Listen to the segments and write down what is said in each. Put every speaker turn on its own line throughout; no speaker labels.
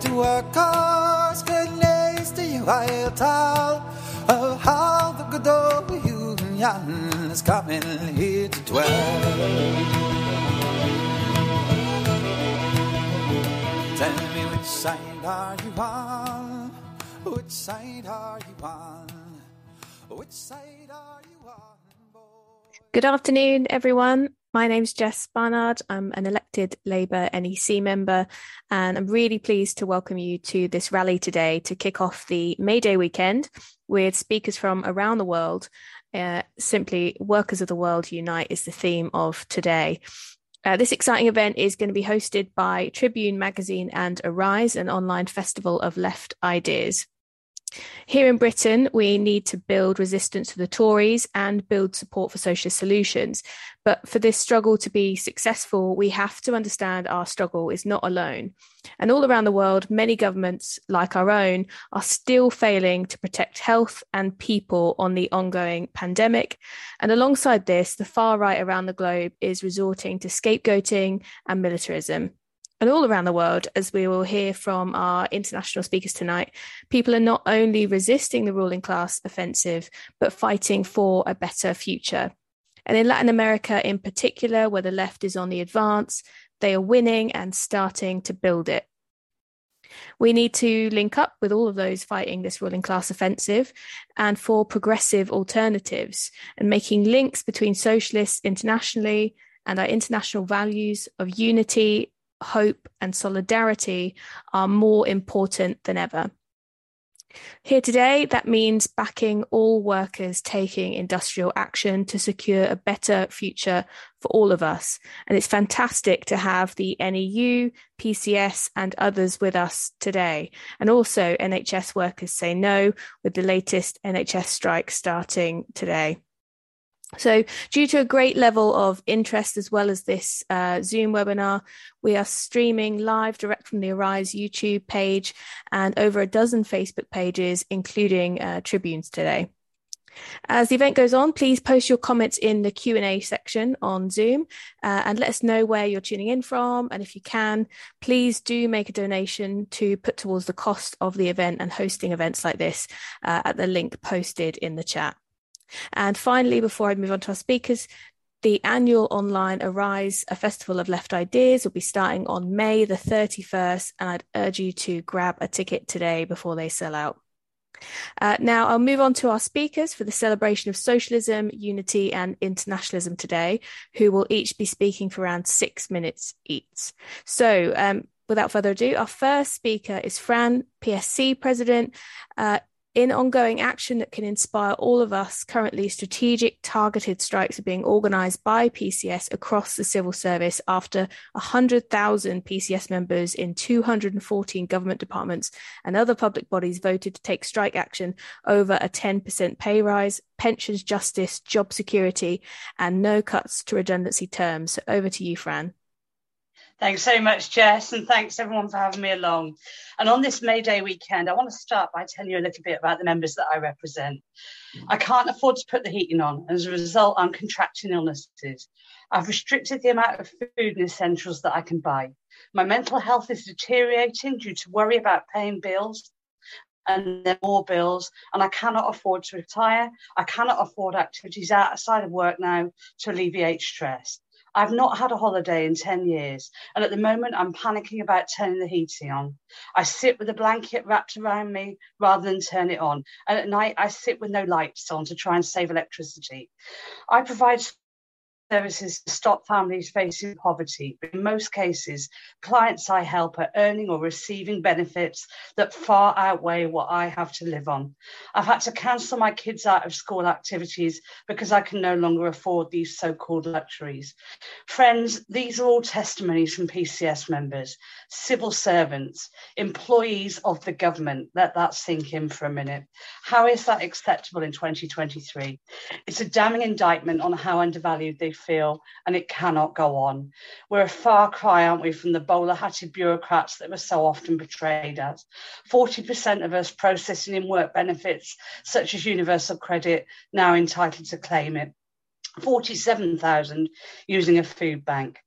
to work cause goodness to you I'll tell of how the good old union is coming here to dwell. Tell me which side are you on? Which side are you on? Which side are you on?
Good afternoon, everyone. My name's Jess Barnard. I'm an elected Labour NEC member, and I'm really pleased to welcome you to this rally today to kick off the May Day weekend with speakers from around the world. Uh, simply, Workers of the World Unite is the theme of today. Uh, this exciting event is going to be hosted by Tribune Magazine and Arise, an online festival of left ideas. Here in Britain, we need to build resistance to the Tories and build support for socialist solutions. But for this struggle to be successful, we have to understand our struggle is not alone. And all around the world, many governments, like our own, are still failing to protect health and people on the ongoing pandemic. And alongside this, the far right around the globe is resorting to scapegoating and militarism. And all around the world, as we will hear from our international speakers tonight, people are not only resisting the ruling class offensive, but fighting for a better future. And in Latin America, in particular, where the left is on the advance, they are winning and starting to build it. We need to link up with all of those fighting this ruling class offensive and for progressive alternatives and making links between socialists internationally and our international values of unity, hope, and solidarity are more important than ever. Here today, that means backing all workers taking industrial action to secure a better future for all of us. And it's fantastic to have the NEU, PCS, and others with us today. And also, NHS workers say no with the latest NHS strike starting today. So, due to a great level of interest as well as this uh, Zoom webinar, we are streaming live direct from the Arise YouTube page and over a dozen Facebook pages, including uh, Tribunes today. As the event goes on, please post your comments in the Q&A section on Zoom uh, and let us know where you're tuning in from. And if you can, please do make a donation to put towards the cost of the event and hosting events like this uh, at the link posted in the chat. And finally, before I move on to our speakers, the annual online Arise, a festival of left ideas, will be starting on May the 31st, and I'd urge you to grab a ticket today before they sell out. Uh, now, I'll move on to our speakers for the celebration of socialism, unity, and internationalism today, who will each be speaking for around six minutes each. So, um, without further ado, our first speaker is Fran, PSC president. Uh, in ongoing action that can inspire all of us, currently strategic targeted strikes are being organised by PCS across the civil service after 100,000 PCS members in 214 government departments and other public bodies voted to take strike action over a 10% pay rise, pensions justice, job security, and no cuts to redundancy terms. So over to you, Fran.
Thanks so much, Jess, and thanks everyone for having me along. And on this May Day weekend, I want to start by telling you a little bit about the members that I represent. I can't afford to put the heating on, and as a result, I'm contracting illnesses. I've restricted the amount of food and essentials that I can buy. My mental health is deteriorating due to worry about paying bills and then more bills, and I cannot afford to retire. I cannot afford activities outside of work now to alleviate stress. I've not had a holiday in 10 years, and at the moment I'm panicking about turning the heating on. I sit with a blanket wrapped around me rather than turn it on, and at night I sit with no lights on to try and save electricity. I provide services to stop families facing poverty. But in most cases, clients I help are earning or receiving benefits that far outweigh what I have to live on. I've had to cancel my kids out of school activities because I can no longer afford these so called luxuries. Friends, these are all testimonies from PCS members, civil servants, employees of the government. Let that sink in for a minute. How is that acceptable in 2023? It's a damning indictment on how undervalued they feel, and it cannot go on. We're a far cry, aren't we, from the bowler hatted bureaucrats that were so often betrayed us. 40% of us processing in work benefits, such as universal credit, now entitled to claim it. 47,000 using a food bank.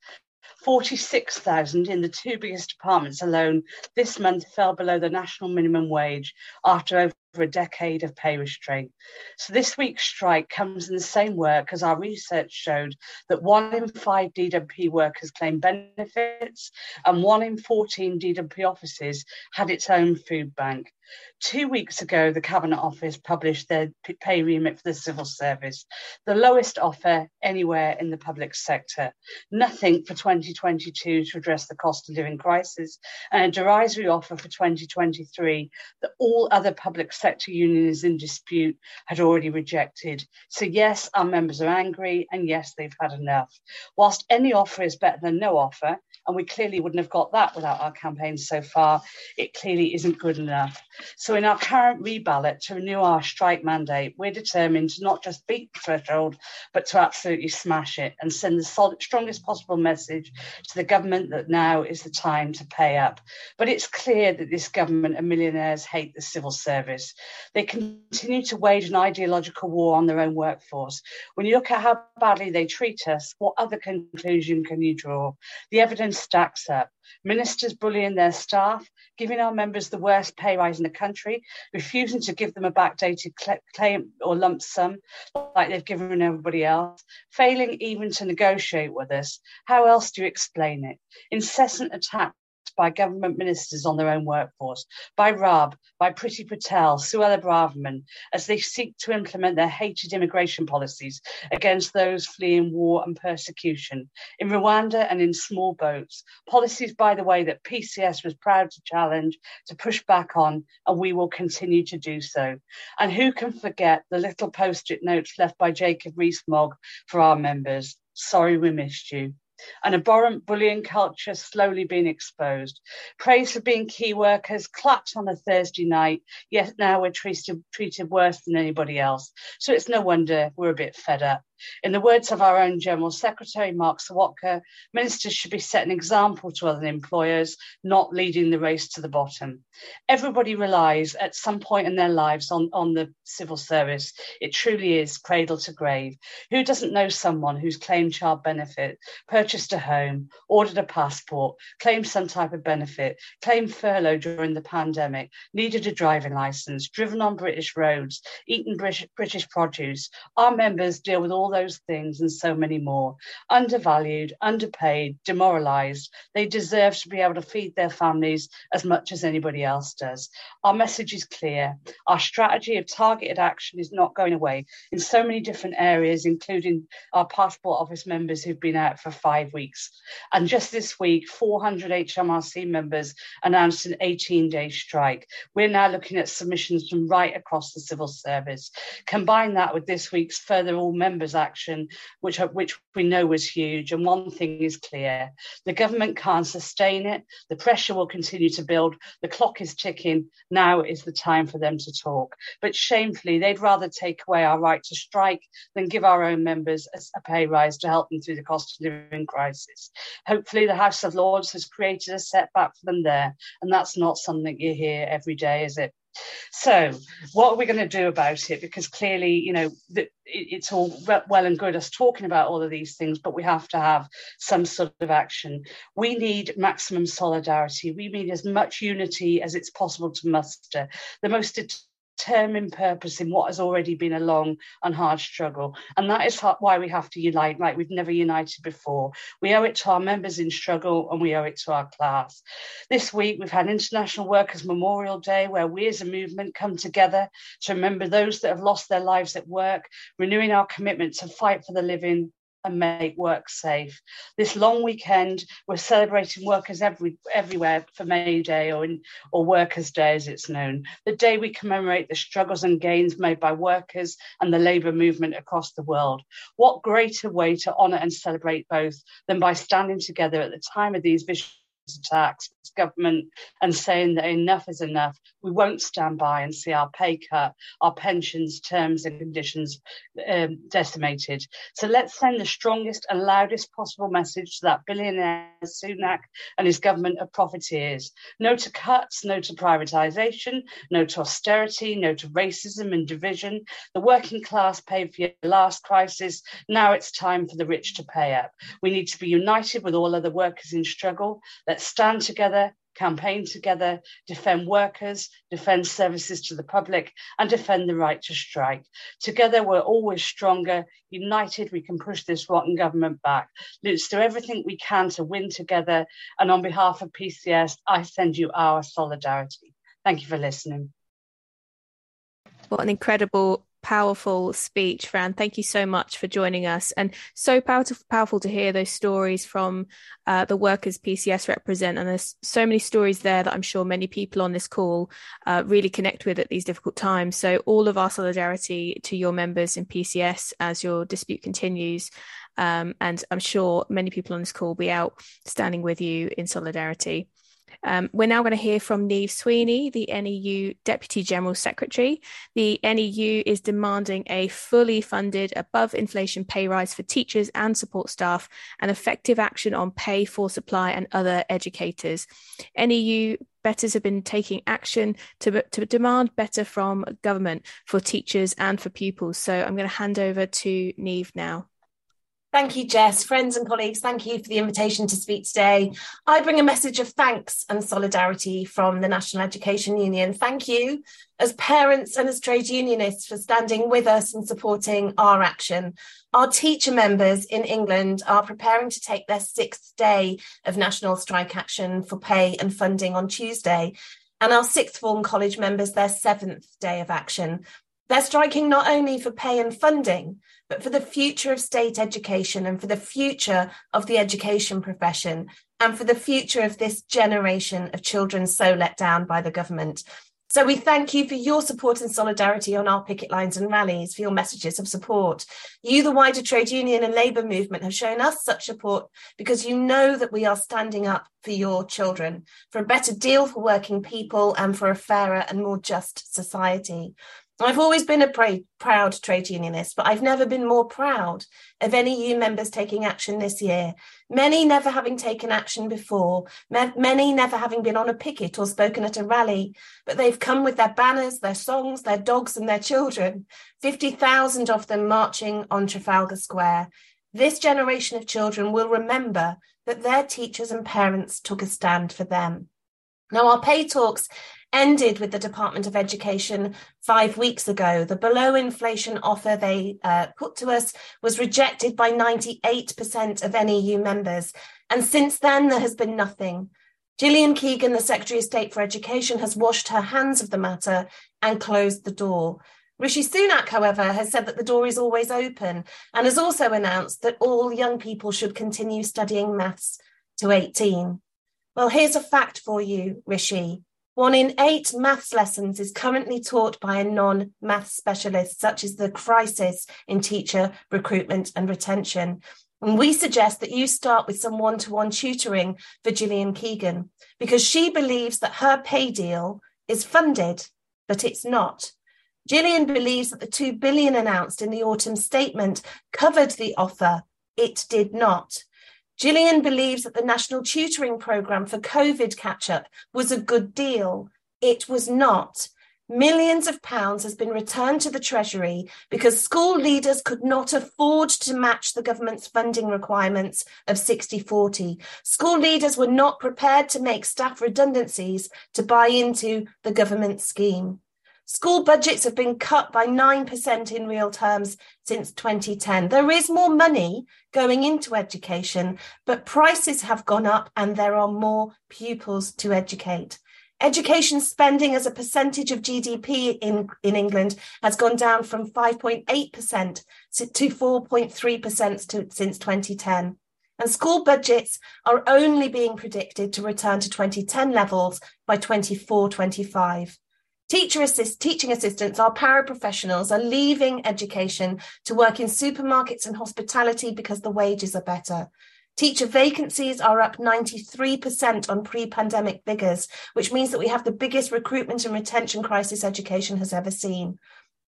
46,000 in the two biggest departments alone this month fell below the national minimum wage after over a decade of pay restraint. So this week's strike comes in the same work as our research showed that one in five DWP workers claim benefits and one in 14 DWP offices had its own food bank. Two weeks ago, the Cabinet Office published their pay remit for the civil service, the lowest offer anywhere in the public sector. Nothing for 2022 to address the cost of living crisis, and a derisory offer for 2023 that all other public sector unions in dispute had already rejected. So, yes, our members are angry, and yes, they've had enough. Whilst any offer is better than no offer, and we clearly wouldn't have got that without our campaign so far, it clearly isn't good enough. So, in our current reballot to renew our strike mandate, we're determined to not just beat the threshold, but to absolutely smash it and send the solid, strongest possible message to the government that now is the time to pay up. But it's clear that this government and millionaires hate the civil service. They continue to wage an ideological war on their own workforce. When you look at how badly they treat us, what other conclusion can you draw? The evidence stacks up. Ministers bullying their staff, giving our members the worst pay rise in the country, refusing to give them a backdated claim or lump sum like they've given everybody else, failing even to negotiate with us. How else do you explain it? Incessant attacks by government ministers on their own workforce, by Raab, by Priti Patel, Suella Braverman, as they seek to implement their hated immigration policies against those fleeing war and persecution. In Rwanda and in small boats, policies, by the way, that PCS was proud to challenge, to push back on, and we will continue to do so. And who can forget the little post it notes left by Jacob Rees-Mogg for our members? Sorry we missed you. An abhorrent bullying culture slowly being exposed. Praise for being key workers, clapped on a Thursday night, yet now we're treated, treated worse than anybody else. So it's no wonder we're a bit fed up. In the words of our own General Secretary, Mark Serwotka, ministers should be set an example to other employers, not leading the race to the bottom. Everybody relies at some point in their lives on, on the civil service. It truly is cradle to grave. Who doesn't know someone who's claimed child benefit, purchased a home, ordered a passport, claimed some type of benefit, claimed furlough during the pandemic, needed a driving license, driven on British roads, eaten British, British produce? Our members deal with all those things and so many more. Undervalued, underpaid, demoralized. They deserve to be able to feed their families as much as anybody else does. Our message is clear. Our strategy of targeted action is not going away in so many different areas, including our passport office members who've been out for five weeks. And just this week, 400 HMRC members announced an 18 day strike. We're now looking at submissions from right across the civil service. Combine that with this week's further all members action, which, which we know was huge. And one thing is clear the government can't sustain it. The pressure will continue to build. The clock is ticking. Now is the time for them to talk. But shamefully, they'd rather take away our right to strike than give our own members a, a pay rise to help them through the cost of living crisis. Hopefully, the House of Lords has created a setback for them there. And that's not something you hear every day, is it? So, what are we going to do about it? Because clearly, you know, it's all well and good us talking about all of these things, but we have to have some sort of action. We need maximum solidarity. We need as much unity as it's possible to muster. The most determined purpose in what has already been a long and hard struggle. And that is why we have to unite like we've never united before. We owe it to our members in struggle and we owe it to our class. This week, we've had International Workers' Memorial Day, where we as a movement come together to remember those that have lost their lives at work, renewing our commitment to fight for the living and make work safe. This long weekend, we're celebrating workers every, everywhere for May Day or, in, or Workers' Day as it's known, the day we commemorate the struggles and gains made by workers and the labour movement across the world. What greater way to honour and celebrate both than by standing together at the time of these visions attacks government and saying that enough is enough. We won't stand by and see our pay cut, our pensions, terms, and conditions um, decimated. So let's send the strongest and loudest possible message to that billionaire Sunak and his government of profiteers. No to cuts, no to privatisation, no to austerity, no to racism and division. The working class paid for your last crisis. Now it's time for the rich to pay up. We need to be united with all other workers in struggle. Let's stand together campaign together, defend workers, defend services to the public, and defend the right to strike. Together, we're always stronger. United, we can push this rotten government back. Let's do everything we can to win together. And on behalf of PCS, I send you our solidarity. Thank you for listening.
What an incredible powerful speech, Fran. Thank you so much for joining us. And so powerful, powerful to hear those stories from uh, the workers PCS represent. And there's so many stories there that I'm sure many people on this call uh, really connect with at these difficult times. So all of our solidarity to your members in PCS as your dispute continues. Um, and I'm sure many people on this call will be out standing with you in solidarity. Um, we're now going to hear from Niamh Sweeney, the NEU Deputy General Secretary. The NEU is demanding a fully funded, above inflation pay rise for teachers and support staff and effective action on pay for supply and other educators. NEU betters have been taking action to, to demand better from government for teachers and for pupils. So I'm going to hand over to Neve now.
Thank you, Jess. Friends and colleagues, thank you for the invitation to speak today. I bring a message of thanks and solidarity from the National Education Union. Thank you, as parents and as trade unionists, for standing with us and supporting our action. Our teacher members in England are preparing to take their sixth day of national strike action for pay and funding on Tuesday, and our sixth form college members their seventh day of action. They're striking not only for pay and funding, but for the future of state education and for the future of the education profession and for the future of this generation of children so let down by the government. So we thank you for your support and solidarity on our picket lines and rallies, for your messages of support. You, the wider trade union and labour movement, have shown us such support because you know that we are standing up for your children, for a better deal for working people and for a fairer and more just society. I've always been a pr- proud trade unionist, but I've never been more proud of NEU members taking action this year. Many never having taken action before, me- many never having been on a picket or spoken at a rally, but they've come with their banners, their songs, their dogs, and their children. 50,000 of them marching on Trafalgar Square. This generation of children will remember that their teachers and parents took a stand for them. Now, our pay talks ended with the Department of Education five weeks ago. The below inflation offer they uh, put to us was rejected by 98% of NEU members. And since then, there has been nothing. Gillian Keegan, the Secretary of State for Education, has washed her hands of the matter and closed the door. Rishi Sunak, however, has said that the door is always open and has also announced that all young people should continue studying maths to 18. Well, here's a fact for you, Rishi. One in eight maths lessons is currently taught by a non maths specialist, such as the crisis in teacher recruitment and retention. And we suggest that you start with some one to one tutoring for Gillian Keegan, because she believes that her pay deal is funded, but it's not. Gillian believes that the 2 billion announced in the autumn statement covered the offer. It did not. Gillian believes that the National Tutoring Programme for COVID catch up was a good deal. It was not. Millions of pounds has been returned to the Treasury because school leaders could not afford to match the government's funding requirements of 60 40. School leaders were not prepared to make staff redundancies to buy into the government scheme. School budgets have been cut by 9% in real terms since 2010. There is more money going into education, but prices have gone up and there are more pupils to educate. Education spending as a percentage of GDP in, in England has gone down from 5.8% to 4.3% since 2010. And school budgets are only being predicted to return to 2010 levels by 24 25. Teacher assist, teaching assistants, our paraprofessionals are leaving education to work in supermarkets and hospitality because the wages are better. Teacher vacancies are up 93% on pre pandemic figures, which means that we have the biggest recruitment and retention crisis education has ever seen.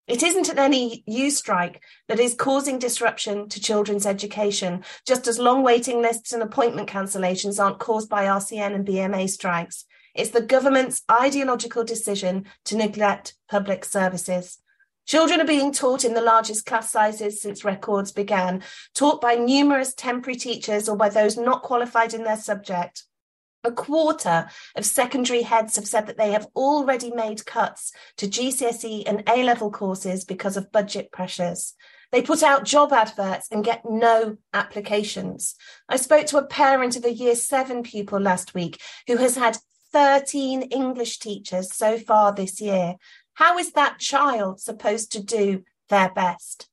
It isn't an NEU strike that is causing disruption to children's education, just as long waiting lists and appointment cancellations aren't caused by RCN and BMA strikes. It's the government's ideological decision to neglect public services. Children are being taught in the largest class sizes since records began, taught by numerous temporary teachers or by those not qualified in their subject. A quarter of secondary heads have said that they have already made cuts to GCSE and A level courses because of budget pressures. They put out job adverts and get no applications. I spoke to a parent of a year seven pupil last week who has had 13 English teachers so far this year. How is that child supposed to do their best?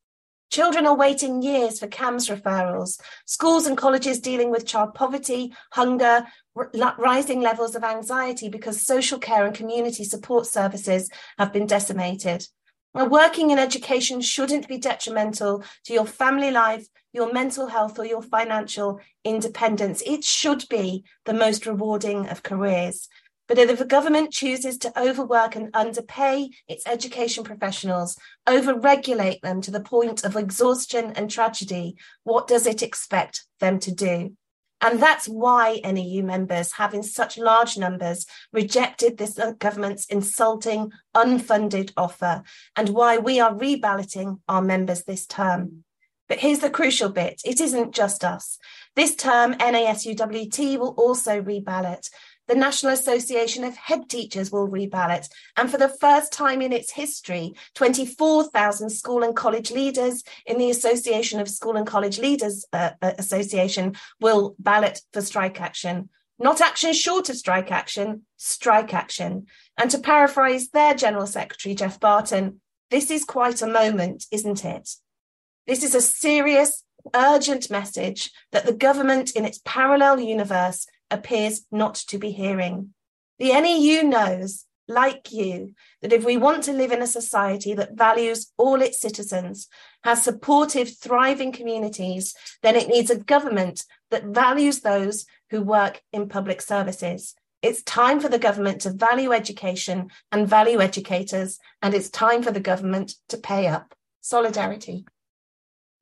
Children are waiting years for CAMHS referrals. Schools and colleges dealing with child poverty, hunger, r- rising levels of anxiety because social care and community support services have been decimated. Working in education shouldn't be detrimental to your family life, your mental health, or your financial independence. It should be the most rewarding of careers. But if the government chooses to overwork and underpay its education professionals, overregulate them to the point of exhaustion and tragedy, what does it expect them to do? And that's why NEU members have in such large numbers rejected this uh, government's insulting, unfunded offer, and why we are reballoting our members this term. But here's the crucial bit it isn't just us. This term, NASUWT will also reballot, the National Association of Head Teachers will reballot. And for the first time in its history, 24,000 school and college leaders in the Association of School and College Leaders uh, uh, Association will ballot for strike action. Not action short of strike action, strike action. And to paraphrase their General Secretary, Geoff Barton, this is quite a moment, isn't it? This is a serious, urgent message that the government in its parallel universe appears not to be hearing. The NEU knows, like you, that if we want to live in a society that values all its citizens, has supportive, thriving communities, then it needs a government that values those who work in public services. It's time for the government to value education and value educators, and it's time for the government to pay up. Solidarity.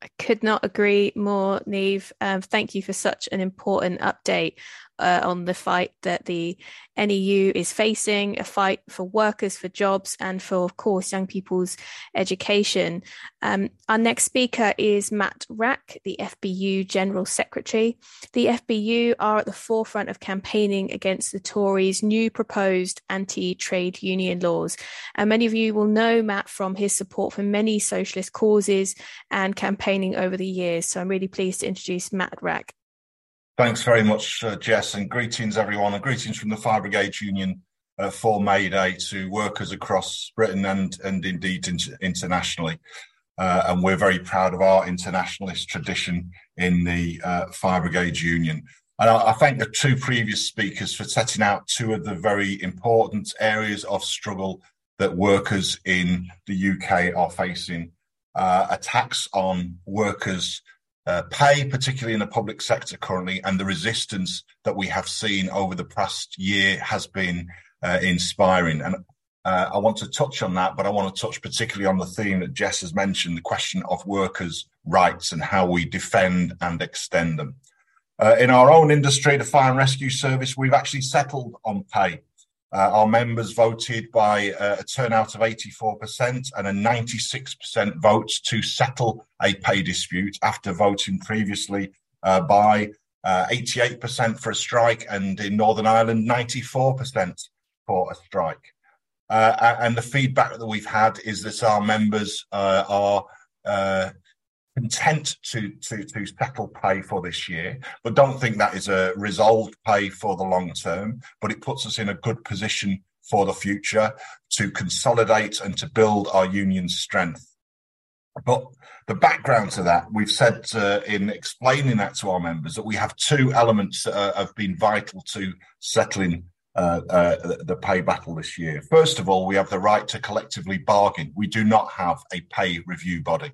I could not agree more, Niamh. Um, thank you for such an important update uh, on the fight that the NEU is facing, a fight for workers, for jobs, and for, of course, young people's education. Um, our next speaker is Matt Wrack, the FBU General Secretary. The FBU are at the forefront of campaigning against the Tories' new proposed anti trade union laws. And many of you will know Matt from his support for many socialist causes and campaigning over the years. So I'm really pleased to introduce Matt Wrack.
Thanks very much, uh, Jess, and greetings, everyone, and greetings from the Fire Brigade Union uh, for May Day to workers across Britain and, and indeed internationally. Uh, and we're very proud of our internationalist tradition in the uh, Fire Brigade Union. And I, I, thank the two previous speakers for setting out two of the very important areas of struggle that workers in the UK are facing. Uh, attacks on workers' uh, pay, particularly in the public sector currently, and the resistance that we have seen over the past year has been uh, inspiring. And uh, I want to touch on that, but I want to touch particularly on the theme that Jess has mentioned the question of workers' rights and how we defend and extend them. Uh, in our own industry, the fire and rescue service, we've actually settled on pay. Uh, our members voted by uh, a turnout of 84% and a 96% vote to settle a pay dispute after voting previously uh, by 88% uh, for a strike and in Northern Ireland, 94% for a strike. Uh, and the feedback that we've had is that our members uh, are content to, to, to settle pay for this year, but don't think that is a resolved pay for the long term. But it puts us in a good position for the future to consolidate and to build our union's strength. But the background to that, we've said uh, in explaining that to our members that we have two elements that uh, have been vital to settling uh, uh, the pay battle this year. First of all, we have the right to collectively bargain. We do not have a pay review body.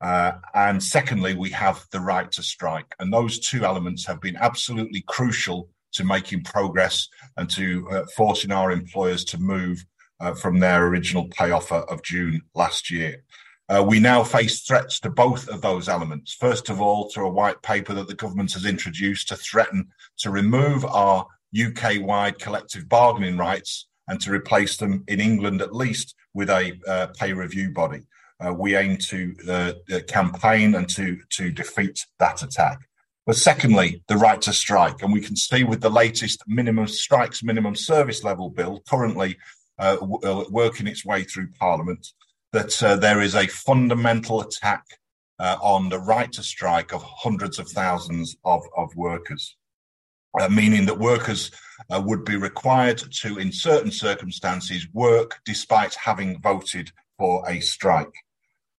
Uh, and secondly, we have the right to strike. And those two elements have been absolutely crucial to making progress and to uh, forcing our employers to move uh, from their original pay offer of June last year. Uh, we now face threats to both of those elements. First of all, through a white paper that the government has introduced to threaten to remove our UK wide collective bargaining rights and to replace them in England at least with a uh, pay review body. Uh, we aim to uh, uh, campaign and to, to defeat that attack. But secondly, the right to strike. And we can see with the latest minimum strikes, minimum service level bill currently uh, w- uh, working its way through Parliament that uh, there is a fundamental attack on the right to strike of hundreds of thousands of, of workers. Uh, meaning that workers uh, would be required to, in certain circumstances, work despite having voted for a strike.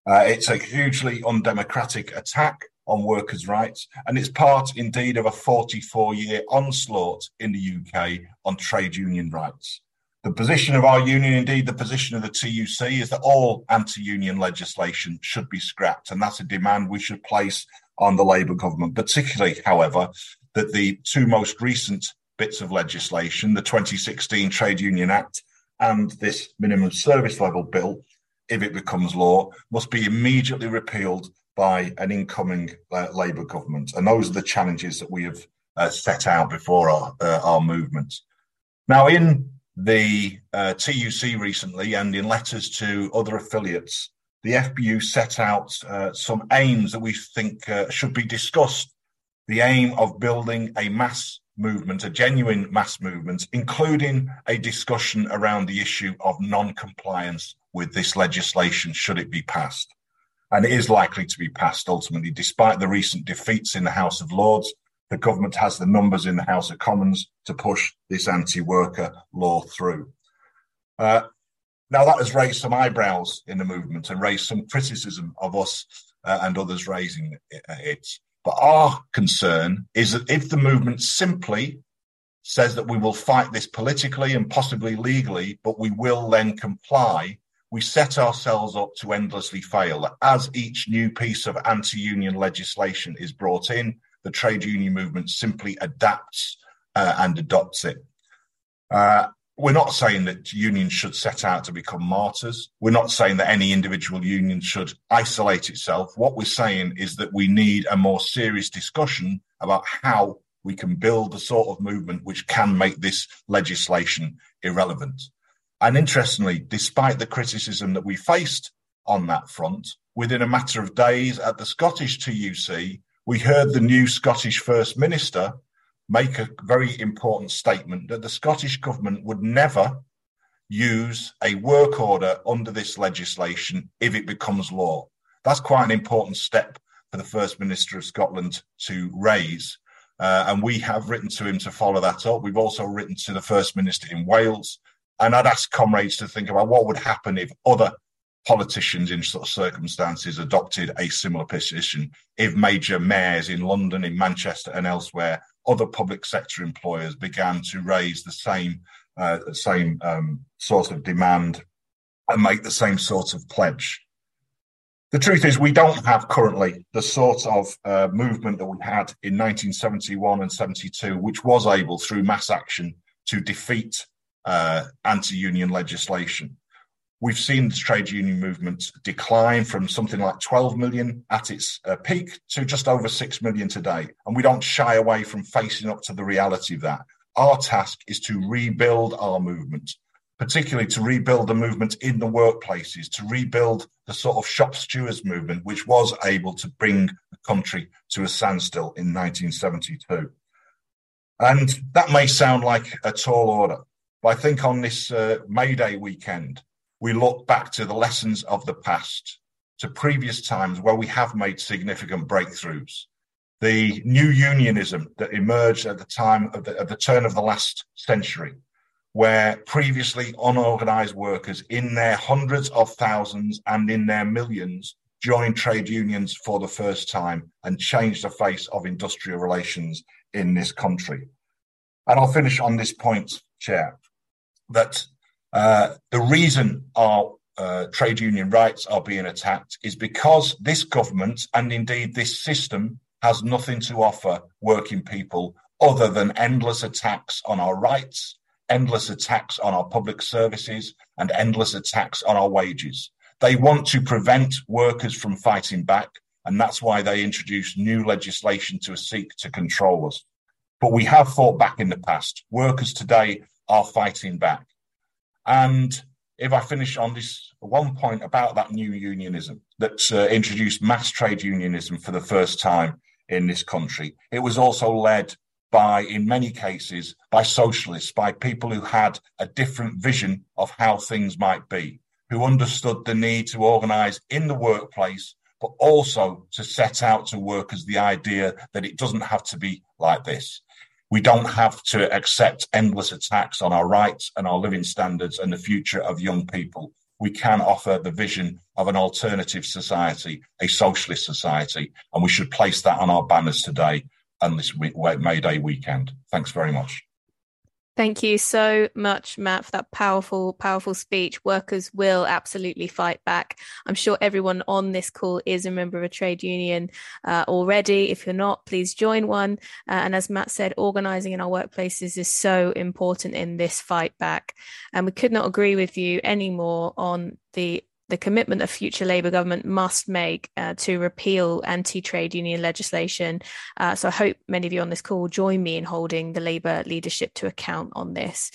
Uh, it's a hugely undemocratic attack on workers' rights, and it's part indeed of a 44 year onslaught in the UK on trade union rights. The position of our union, indeed the position of the TUC, is that all anti union legislation should be scrapped, and that's a demand we should place on the Labour government, particularly, however, that the two most recent bits of legislation, the 2016 Trade Union Act and this minimum service level bill, if it becomes law, must be immediately repealed by an incoming uh, Labour government. And those are the challenges that we have uh, set out before our, uh, our movement. Now, in the uh, TUC recently and in letters to other affiliates, the FBU set out uh, some aims that we think uh, should be discussed. The aim of building a mass movement, a genuine mass movement, including a discussion around the issue of non compliance with this legislation should it be passed. And it is likely to be passed ultimately, despite the recent defeats in the House of Lords. The government has the numbers in the House of Commons to push this anti worker law through. Uh, now, that has raised some eyebrows in the movement and raised some criticism of us uh, and others raising it. But our concern is that if the movement simply says that we will fight this politically and possibly legally, but we will then comply we set ourselves up to endlessly fail. As each new piece of anti union legislation is brought in, the trade union movement simply adapts uh, and adopts it. Uh, we're not saying that unions should set out to become martyrs. We're not saying that any individual union should isolate itself. What we're saying is that we need a more serious discussion about how we can build the sort of movement which can make this legislation irrelevant. And interestingly, despite the criticism that we faced on that front, within a matter of days at the Scottish TUC, we heard the new Scottish First Minister make a very important statement that the Scottish Government would never use a work order under this legislation if it becomes law. That's quite an important step for the First Minister of Scotland to raise. Uh, and we have written to him to follow that up. We've also written to the First Minister in Wales and I'd ask comrades to think about what would happen if other politicians in such circumstances adopted a similar position. If major mayors in London, in Manchester, and elsewhere, other public sector employers began to raise the same uh, same um, sort of demand and make the same sort of pledge. The truth is, we don't have currently the sort of uh, movement that we had in 1971 and 72, which was able, through mass action, to defeat uh, anti-union legislation. We've seen the trade union movement decline from something like 12 million at its uh, peak to just over 6 million today. And we don't shy away from facing up to the reality of that. Our task is to rebuild our movement, particularly to rebuild the movement in the workplaces, to rebuild the sort of shop stewards movement, which was able to bring the country to a standstill in 1972. And that may sound like a tall order, but I think on this uh, May Day weekend, we look back to the lessons of the past, to previous times where we have made significant breakthroughs. The new unionism that emerged at the time of the, of the turn of the last century, where previously unorganized workers in their hundreds of thousands and in their millions joined trade unions for the first time and changed the face of industrial relations in this country. And I'll finish on this point, Chair that uh, the reason our uh, trade union rights are being attacked is because this government and indeed this system has nothing to offer working people other than endless attacks on our rights, endless attacks on our public services, and endless attacks on our wages. They want to prevent workers from fighting back, and that's why they introduce new legislation to seek to control us. But we have fought back in the past. Workers today are fighting back. And if I finish on this one point about that new unionism that uh, introduced mass trade unionism for the first time in this country, it was also led by, in many cases, by socialists, by people who had a different vision of how things might be, who understood the need to organize in the workplace, but also to set out to workers the idea that it doesn't have to be like this. We don't have to accept endless attacks on our rights and our living standards and the future of young people. We can offer the vision of an alternative society, a socialist society, and we should place that on our banners today and this May Day weekend. Thanks very much.
Thank you so much, Matt, for that powerful, powerful speech. Workers will absolutely fight back. I'm sure everyone on this call is a member of a trade union uh, already. If you're not, please join one. Uh, and as Matt said, organising in our workplaces is so important in this fight back. And we could not agree with you anymore on the the commitment a future Labour government must make uh, to repeal anti trade union legislation. Uh, so I hope many of you on this call join me in holding the Labour leadership to account on this.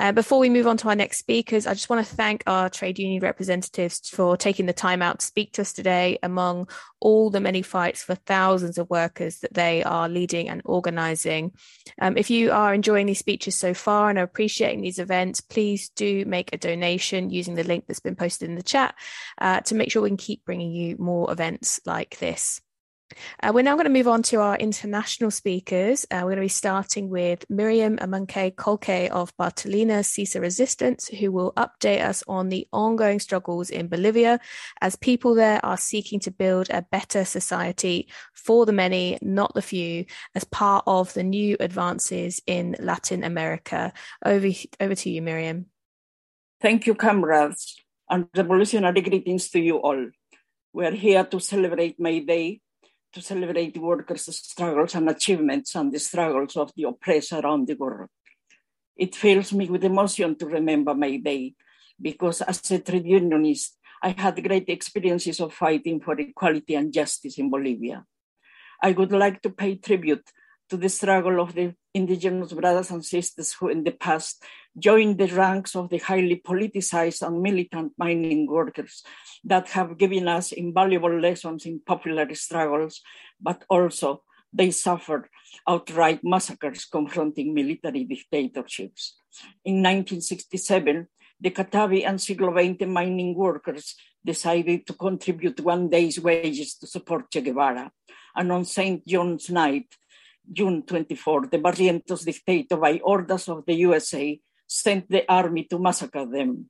Uh, before we move on to our next speakers, I just want to thank our trade union representatives for taking the time out to speak to us today among all the many fights for thousands of workers that they are leading and organising. Um, if you are enjoying these speeches so far and are appreciating these events, please do make a donation using the link that's been posted in the chat uh, to make sure we can keep bringing you more events like this. Uh, we're now going to move on to our international speakers. Uh, we're going to be starting with Miriam Amancay Colque of Bartolina Sisa Resistance, who will update us on the ongoing struggles in Bolivia as people there are seeking to build a better society for the many, not the few, as part of the new advances in Latin America. Over, over to you, Miriam.
Thank you, comrades, and revolutionary greetings to you all. We are here to celebrate May Day to celebrate the workers' struggles and achievements and the struggles of the oppressed around the world. It fills me with emotion to remember my Day because as a trade unionist, I had great experiences of fighting for equality and justice in Bolivia. I would like to pay tribute to the struggle of the indigenous brothers and sisters who in the past joined the ranks of the highly politicized and militant mining workers that have given us invaluable lessons in popular struggles, but also they suffered outright massacres confronting military dictatorships. In 1967, the Catavi and Siglo XX mining workers decided to contribute one day's wages to support Che Guevara. And on St. John's night, June 24, the Barrientos dictator, by orders of the USA, sent the army to massacre them.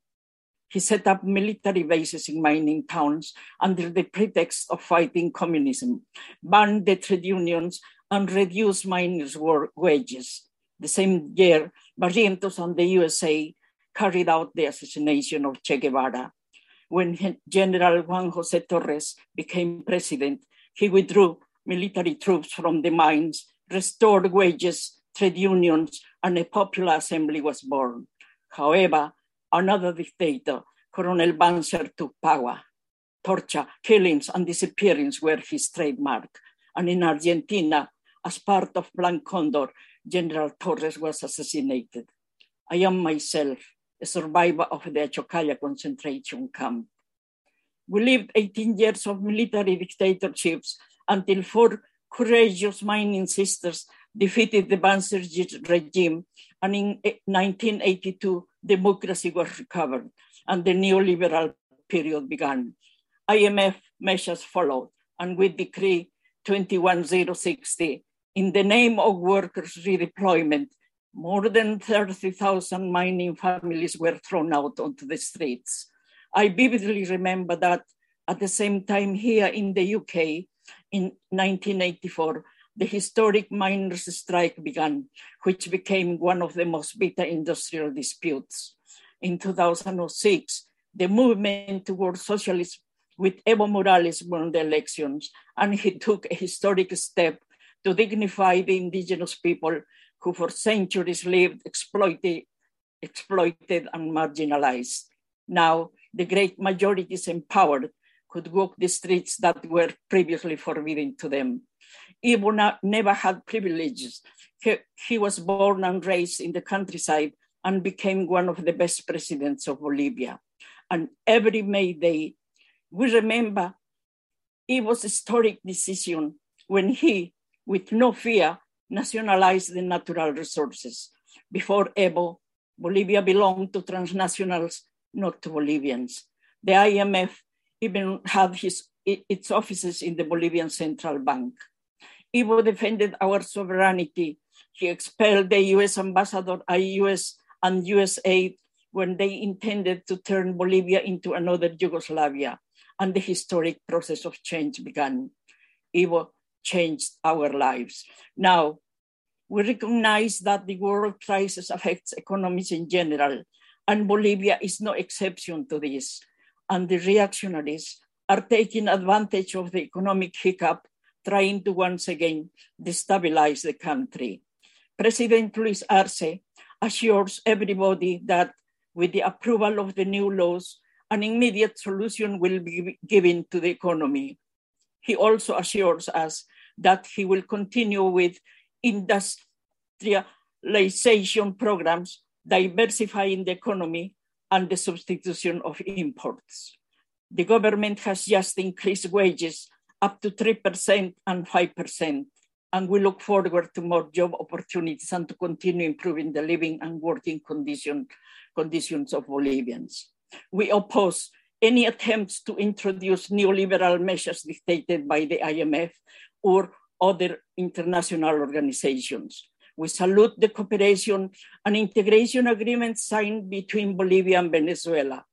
He set up military bases in mining towns under the pretext of fighting communism, banned the trade unions, and reduced miners' wages. The same year, Barrientos and the USA carried out the assassination of Che Guevara. When General Juan Jose Torres became president, he withdrew military troops from the mines, restored wages, trade unions, and a popular assembly was born. However, another dictator, Colonel Banzer, took power. Torture, killings, and disappearance were his trademark. And in Argentina, as part of Plan Condor, General Torres was assassinated. I am myself a survivor of the Achocalla concentration camp. We lived 18 years of military dictatorships until four courageous mining sisters defeated the Banzer regime, and in 1982, democracy was recovered and the neoliberal period began. IMF measures followed, and with Decree 21060, in the name of workers' redeployment, more than 30,000 mining families were thrown out onto the streets. I vividly remember that at the same time here in the UK, in 1984, the historic miners' strike began, which became one of the most bitter industrial disputes. In 2006, the movement towards socialism with Evo Morales won the elections, and he took a historic step to dignify the indigenous people who for centuries lived exploited, exploited and marginalized. Now, the great majority is empowered, could walk the streets that were previously forbidden to them. Evo never had privileges. He, he was born and raised in the countryside and became one of the best presidents of Bolivia. And every May Day, we remember Evo's historic decision when he, with no fear, nationalized the natural resources. Before Evo, Bolivia belonged to transnationals, not to Bolivians. The IMF even had his, its offices in the Bolivian Central Bank. Evo defended our sovereignty. He expelled the US ambassador, US and US aid when they intended to turn Bolivia into another Yugoslavia, and the historic process of change began. Evo changed our lives. Now, we recognize that the world crisis affects economies in general, and Bolivia is no exception to this. And the reactionaries are taking advantage of the economic hiccup, trying to once again destabilize the country. President Luis Arce assures everybody that with the approval of the new laws, an immediate solution will be given to the economy. He also assures us that he will continue with industrialization programs, diversifying the economy, and the substitution of imports. The government has just increased wages up to 3% and 5%, and we look forward to more job opportunities and to continue improving the living and working condition, conditions of Bolivians. We oppose any attempts to introduce neoliberal measures dictated by the IMF or other international organizations. We salute the cooperation and integration agreement signed between Bolivia and Venezuela.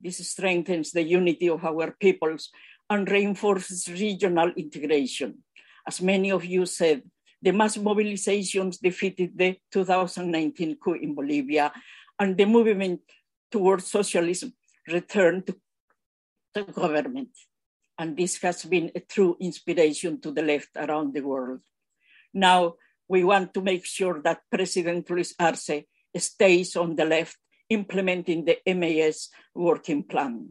This strengthens the unity of our peoples and reinforces regional integration. As many of you said, the mass mobilizations defeated the 2019 coup in Bolivia, and the movement towards socialism returned to the government. And this has been a true inspiration to the left around the world. Now, we want to make sure that President Luis Arce stays on the left, implementing the MAS working plan.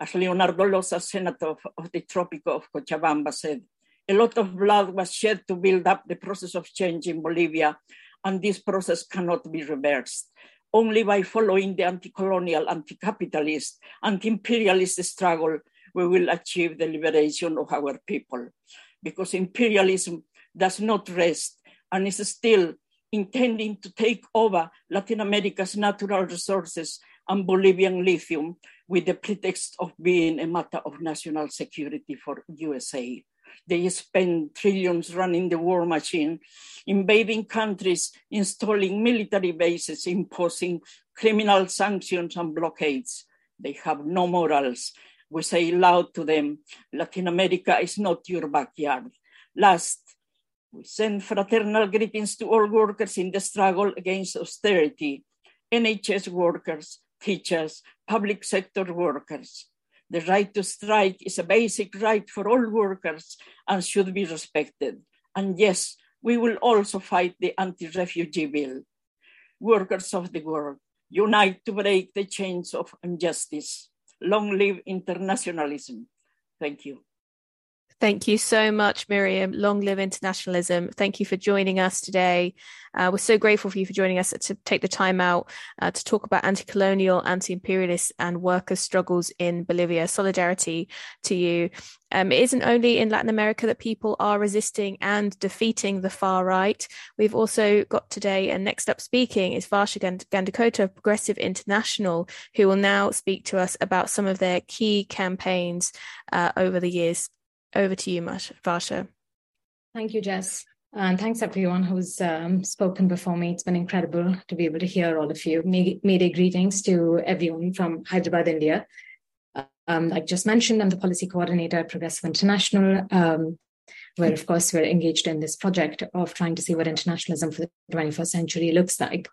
As Leonardo Loza, senator of, the Tropic of Cochabamba, said, a lot of blood was shed to build up the process of change in Bolivia, and this process cannot be reversed. Only by following the anti colonial, anti capitalist, anti imperialist struggle, we will achieve the liberation of our people. Because imperialism does not rest and is still intending to take over Latin America's natural resources and Bolivian lithium with the pretext of being a matter of national security for USA. They spend trillions running the war machine, invading countries, installing military bases, imposing criminal sanctions and blockades. They have no morals. We say loud to them Latin America is not your backyard. Last, we send fraternal greetings to all workers in the struggle against austerity, NHS workers, teachers, public sector workers. The right to strike is a basic right for all workers and should be respected. And yes, we will also fight the anti refugee bill. Workers of the world, unite to break the chains of injustice. Long live internationalism. Thank you.
Thank you so much, Miriam. Long live internationalism. Thank you for joining us today. Uh, we're so grateful for you for joining us to take the time out uh, to talk about anti colonial, anti imperialist, and worker struggles in Bolivia. Solidarity to you. Um, it isn't only in Latin America that people are resisting and defeating the far right. We've also got today, and next up speaking is Varsha Gandikota of Progressive International, who will now speak to us about some of their key campaigns uh, over the years over to you, Varsha.
Thank you, Jess. And thanks everyone who's um, spoken before me. It's been incredible to be able to hear all of you. Media greetings to everyone from Hyderabad, India. Um, like Jess mentioned, I'm the policy coordinator at Progressive International, um, where of course we're engaged in this project of trying to see what internationalism for the 21st century looks like.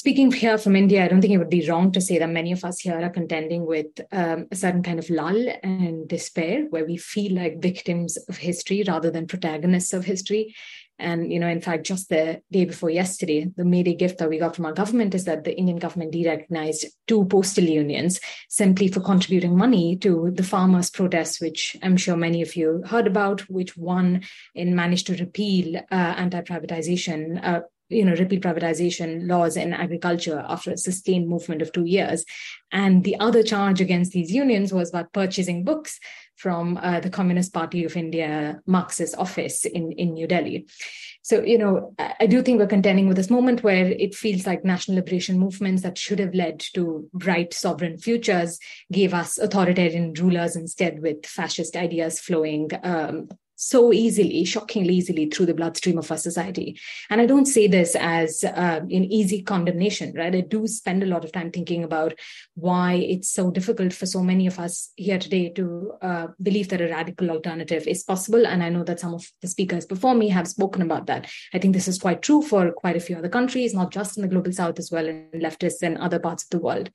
Speaking here from India, I don't think it would be wrong to say that many of us here are contending with um, a certain kind of lull and despair, where we feel like victims of history rather than protagonists of history. And, you know, in fact, just the day before yesterday, the Day gift that we got from our government is that the Indian government de-recognized two postal unions simply for contributing money to the farmers' protests, which I'm sure many of you heard about, which one in managed to repeal uh, anti-privatization uh, you know, repeal privatization laws in agriculture after a sustained movement of two years. And the other charge against these unions was about purchasing books from uh, the Communist Party of India Marxist office in, in New Delhi. So, you know, I do think we're contending with this moment where it feels like national liberation movements that should have led to bright sovereign futures gave us authoritarian rulers instead with fascist ideas flowing um, so easily, shockingly easily through the bloodstream of our society. And I don't say this as uh, an easy condemnation, right? I do spend a lot of time thinking about why it's so difficult for so many of us here today to uh, believe that a radical alternative is possible. And I know that some of the speakers before me have spoken about that. I think this is quite true for quite a few other countries, not just in the global south as well, and leftists and other parts of the world.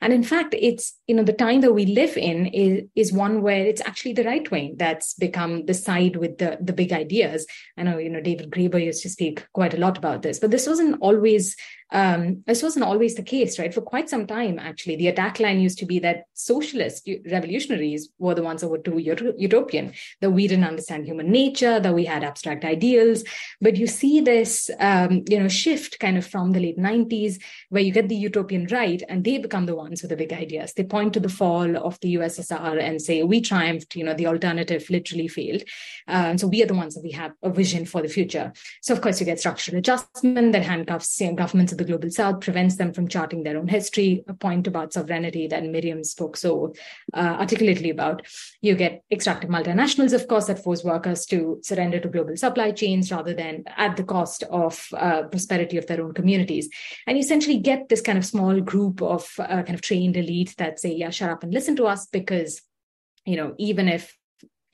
And in fact, it's, you know, the time that we live in is, is one where it's actually the right wing that's become the side with the, the big ideas. I know, you know, David Graeber used to speak quite a lot about this, but this wasn't always um, this wasn't always the case, right? For quite some time, actually, the attack line used to be that socialist revolutionaries were the ones that were too utopian, that we didn't understand human nature, that we had abstract ideals. But you see this, um, you know, shift kind of from the late 90s, where you get the utopian right, and they become the ones with the big ideas. They point to the fall of the USSR and say, we triumphed, you know, the alternative literally failed. Uh, and so we are the ones that we have a vision for the future. So, of course, you get structural adjustment that handcuffs you know, governments the global south prevents them from charting their own history, a point about sovereignty that Miriam spoke so uh, articulately about. You get extractive multinationals, of course, that force workers to surrender to global supply chains rather than at the cost of uh, prosperity of their own communities. And you essentially get this kind of small group of uh, kind of trained elite that say, yeah, shut up and listen to us because you know, even if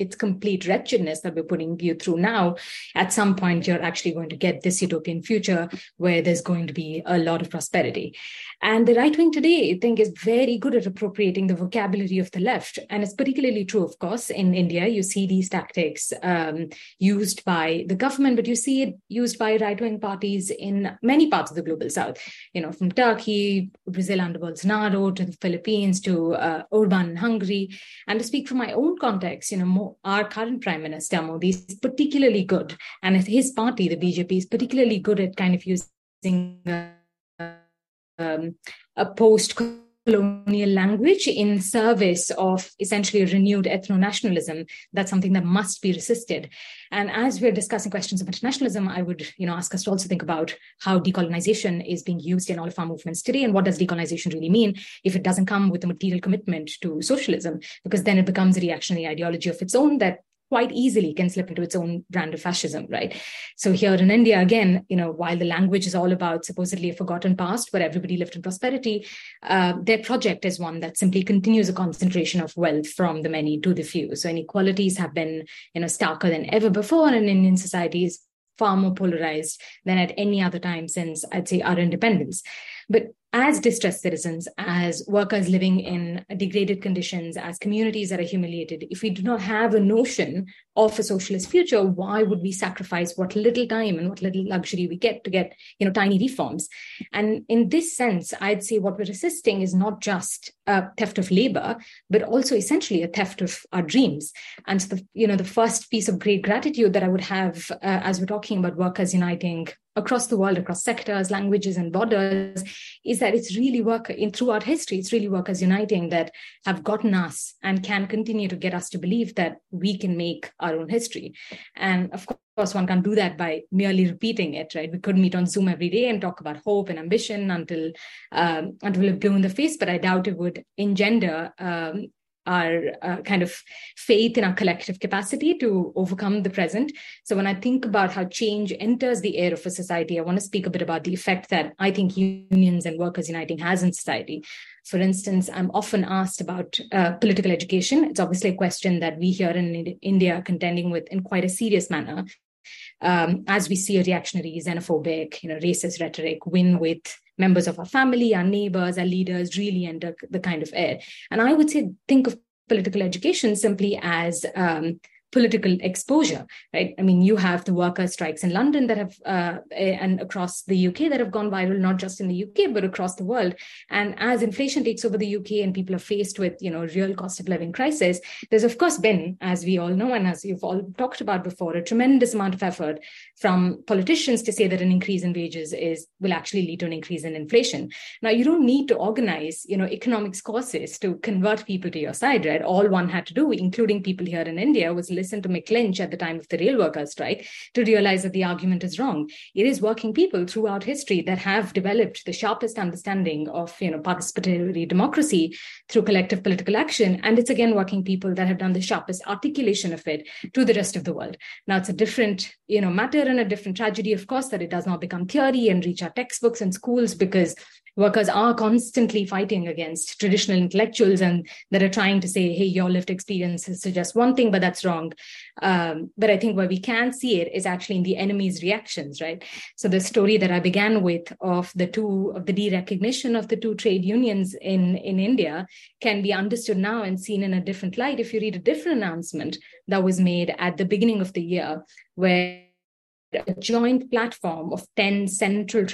it's complete wretchedness that we're putting you through now, at some point you're actually going to get this utopian future where there's going to be a lot of prosperity. And the right wing today, I think, is very good at appropriating the vocabulary of the left. And it's particularly true, of course, in India. You see these tactics um, used by the government, but you see it used by right wing parties in many parts of the global south, you know, from Turkey, Brazil under Bolsonaro, to the Philippines, to uh, Orban in Hungary. And to speak from my own context, you know, our current prime minister Modi is particularly good, and his party, the BJP, is particularly good at kind of using um, a post colonial language in service of essentially renewed ethno-nationalism. That's something that must be resisted. And as we're discussing questions of internationalism i would you know ask us to also think about how decolonization is being used in all of our movements today and what does decolonization really mean if it doesn't come with a material commitment to socialism? Because then it becomes a reactionary ideology of its own that quite easily can slip into its own brand of fascism, right? So here in India, again, you know, while the language is all about supposedly a forgotten past where everybody lived in prosperity, uh, their project is one that simply continues a concentration of wealth from the many to the few. So inequalities have been, you know, starker than ever before in Indian societies, far more polarized than at any other time since I'd say our independence. But as distressed citizens, as workers living in degraded conditions, as communities that are humiliated, if we do not have a notion of a socialist future, why would we sacrifice what little time and what little luxury we get to get, you know, tiny reforms? And in this sense, I'd say what we're resisting is not just a theft of labor, but also essentially a theft of our dreams. And so the, you know, the first piece of great gratitude that I would have uh, as we're talking about workers uniting across the world, across sectors, languages, and borders, is that it's really work in throughout history, it's really workers uniting that have gotten us and can continue to get us to believe that we can make our own history. And of course, one can't do that by merely repeating it, right? We could meet on Zoom every day and talk about hope and ambition until um, until it blew in the face, but I doubt it would engender um, our uh, kind of faith in our collective capacity to overcome the present. So, when I think about how change enters the air of a society, I want to speak a bit about the effect that I think unions and workers uniting has in society. For instance, I'm often asked about uh, political education. It's obviously a question that we here in India are contending with in quite a serious manner. Um, as we see a reactionary, xenophobic, you know, racist rhetoric win with members of our family, our neighbors, our leaders really enter the kind of air. And I would say, think of political education simply as um, political exposure, right? I mean, you have the worker strikes in London that have, uh, and across the UK that have gone viral, not just in the UK, but across the world. And as inflation takes over the UK and people are faced with, you know, real cost of living crisis, there's of course been, as we all know, and as you've all talked about before, a tremendous amount of effort from politicians to say that an increase in wages is will actually lead to an increase in inflation. Now, you don't need to organize, you know, economics courses to convert people to your side, right? All one had to do, including people here in India, was to Mick Lynch at the time of the rail workers strike to realize that the argument is wrong. It is working people throughout history that have developed the sharpest understanding of you know participatory democracy through collective political action, and it's again working people that have done the sharpest articulation of it to the rest of the world. Now it's a different you know matter and a different tragedy, of course, that it does not become theory and reach our textbooks and schools because workers are constantly fighting against traditional intellectuals and that are trying to say hey your lived experiences suggest one thing but that's wrong. Um, but i think where we can see it is actually in the enemy's reactions right? So the story that i began with of the two of the derecognition of the two trade unions in in india can be understood now and seen in a different light. If you read a different announcement that was made at the beginning of the year where a joint platform of 10 central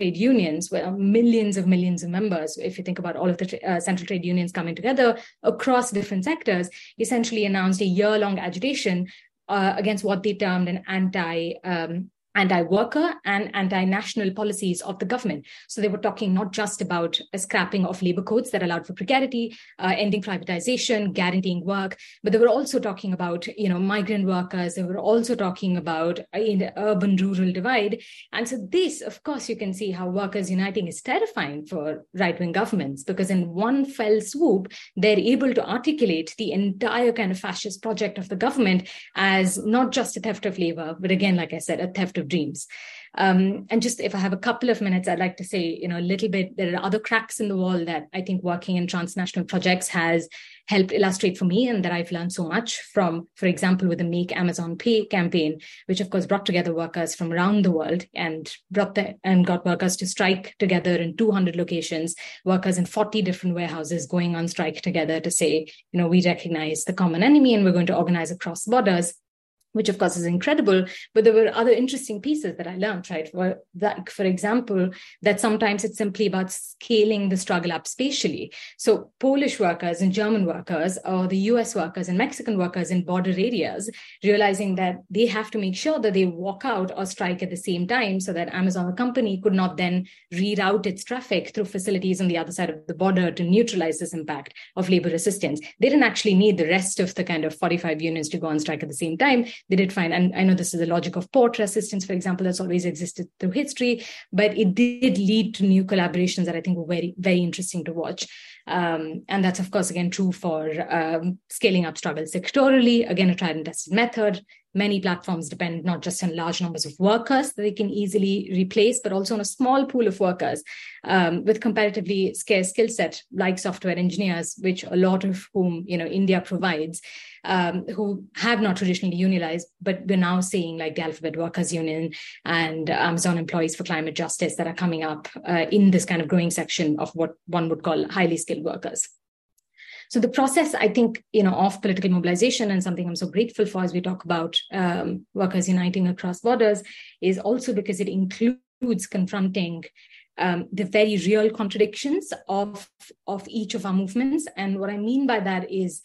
trade unions, where millions of millions of members, if you think about all of the uh, central trade unions coming together across different sectors, essentially announced a year long agitation uh, against what they termed an anti um, anti-worker and anti-national policies of the government. So they were talking not just about a scrapping of labor codes that allowed for precarity, uh, ending privatization, guaranteeing work, but they were also talking about, you know, migrant workers. They were also talking about in the urban-rural divide. And so this, of course, you can see how workers uniting is terrifying for right-wing governments because in one fell swoop, they're able to articulate the entire kind of fascist project of the government as not just a theft of labor, but again, like I said, a theft of of dreams. Um, and just if I have a couple of minutes, I'd like to say, you know, a little bit, there are other cracks in the wall that I think working in transnational projects has helped illustrate for me and that I've learned so much from, for example, with the Make Amazon Pay campaign, which of course brought together workers from around the world and brought the, and got workers to strike together in 200 locations, workers in 40 different warehouses going on strike together to say, you know, we recognize the common enemy and we're going to organize across borders which of course is incredible. But there were other interesting pieces that i learned right? For for example that sometimes it's simply about scaling the struggle up spatially. So polish workers and german workers or the us workers and mexican workers in border areas realizing that they have to make sure that they walk out or strike at the same time so that amazon the company could not then reroute its traffic through facilities on the other side of the border to neutralize this impact of labor resistance. They didn't actually need the rest of the kind of 45 unions to go on strike at the same time they did find, and I know this is the logic of port resistance, for example, that's always existed through history, but it did lead to new collaborations that I think were very, very interesting to watch. Um, and that's, of course, again, true for um, scaling up struggles sectorally, again, a tried and tested method. Many platforms depend not just on large numbers of workers that they can easily replace, but also on a small pool of workers um, with comparatively scarce skill set, like software engineers, which a lot of whom you know India provides, um, who have not traditionally unionized, but we're now seeing like the Alphabet Workers Union and Amazon Employees for Climate Justice that are coming up uh, in this kind of growing section of what one would call highly skilled workers. So the process, I think, you know, of political mobilization and something I'm so grateful for as we talk about um, workers uniting across borders is also because it includes confronting um, the very real contradictions of of each of our movements. And what I mean by that is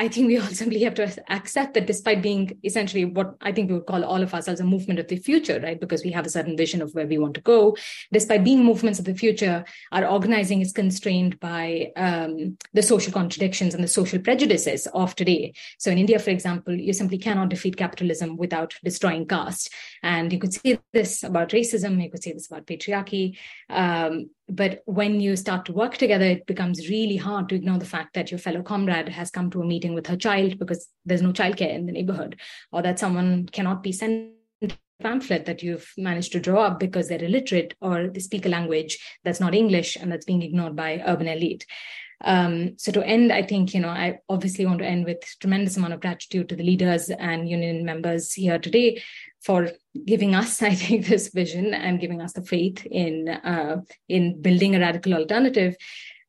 I think we all simply have to accept that despite being essentially what I think we would call all of ourselves a movement of the future, right? Because we have a certain vision of where we want to go. Despite being movements of the future, our organizing is constrained by um, the social contradictions and the social prejudices of today. So in India, for example, you simply cannot defeat capitalism without destroying caste. And you could say this about racism, you could say this about patriarchy. Um, but when you start to work together it becomes really hard to ignore the fact that your fellow comrade has come to a meeting with her child because there's no childcare in the neighborhood or that someone cannot be sent a pamphlet that you've managed to draw up because they're illiterate or they speak a language that's not english and that's being ignored by urban elite. Um, so to end, I think, you know, I obviously want to end with tremendous amount of gratitude to the leaders and union members here today for giving us, I think, this vision and giving us the faith in uh, in building a radical alternative.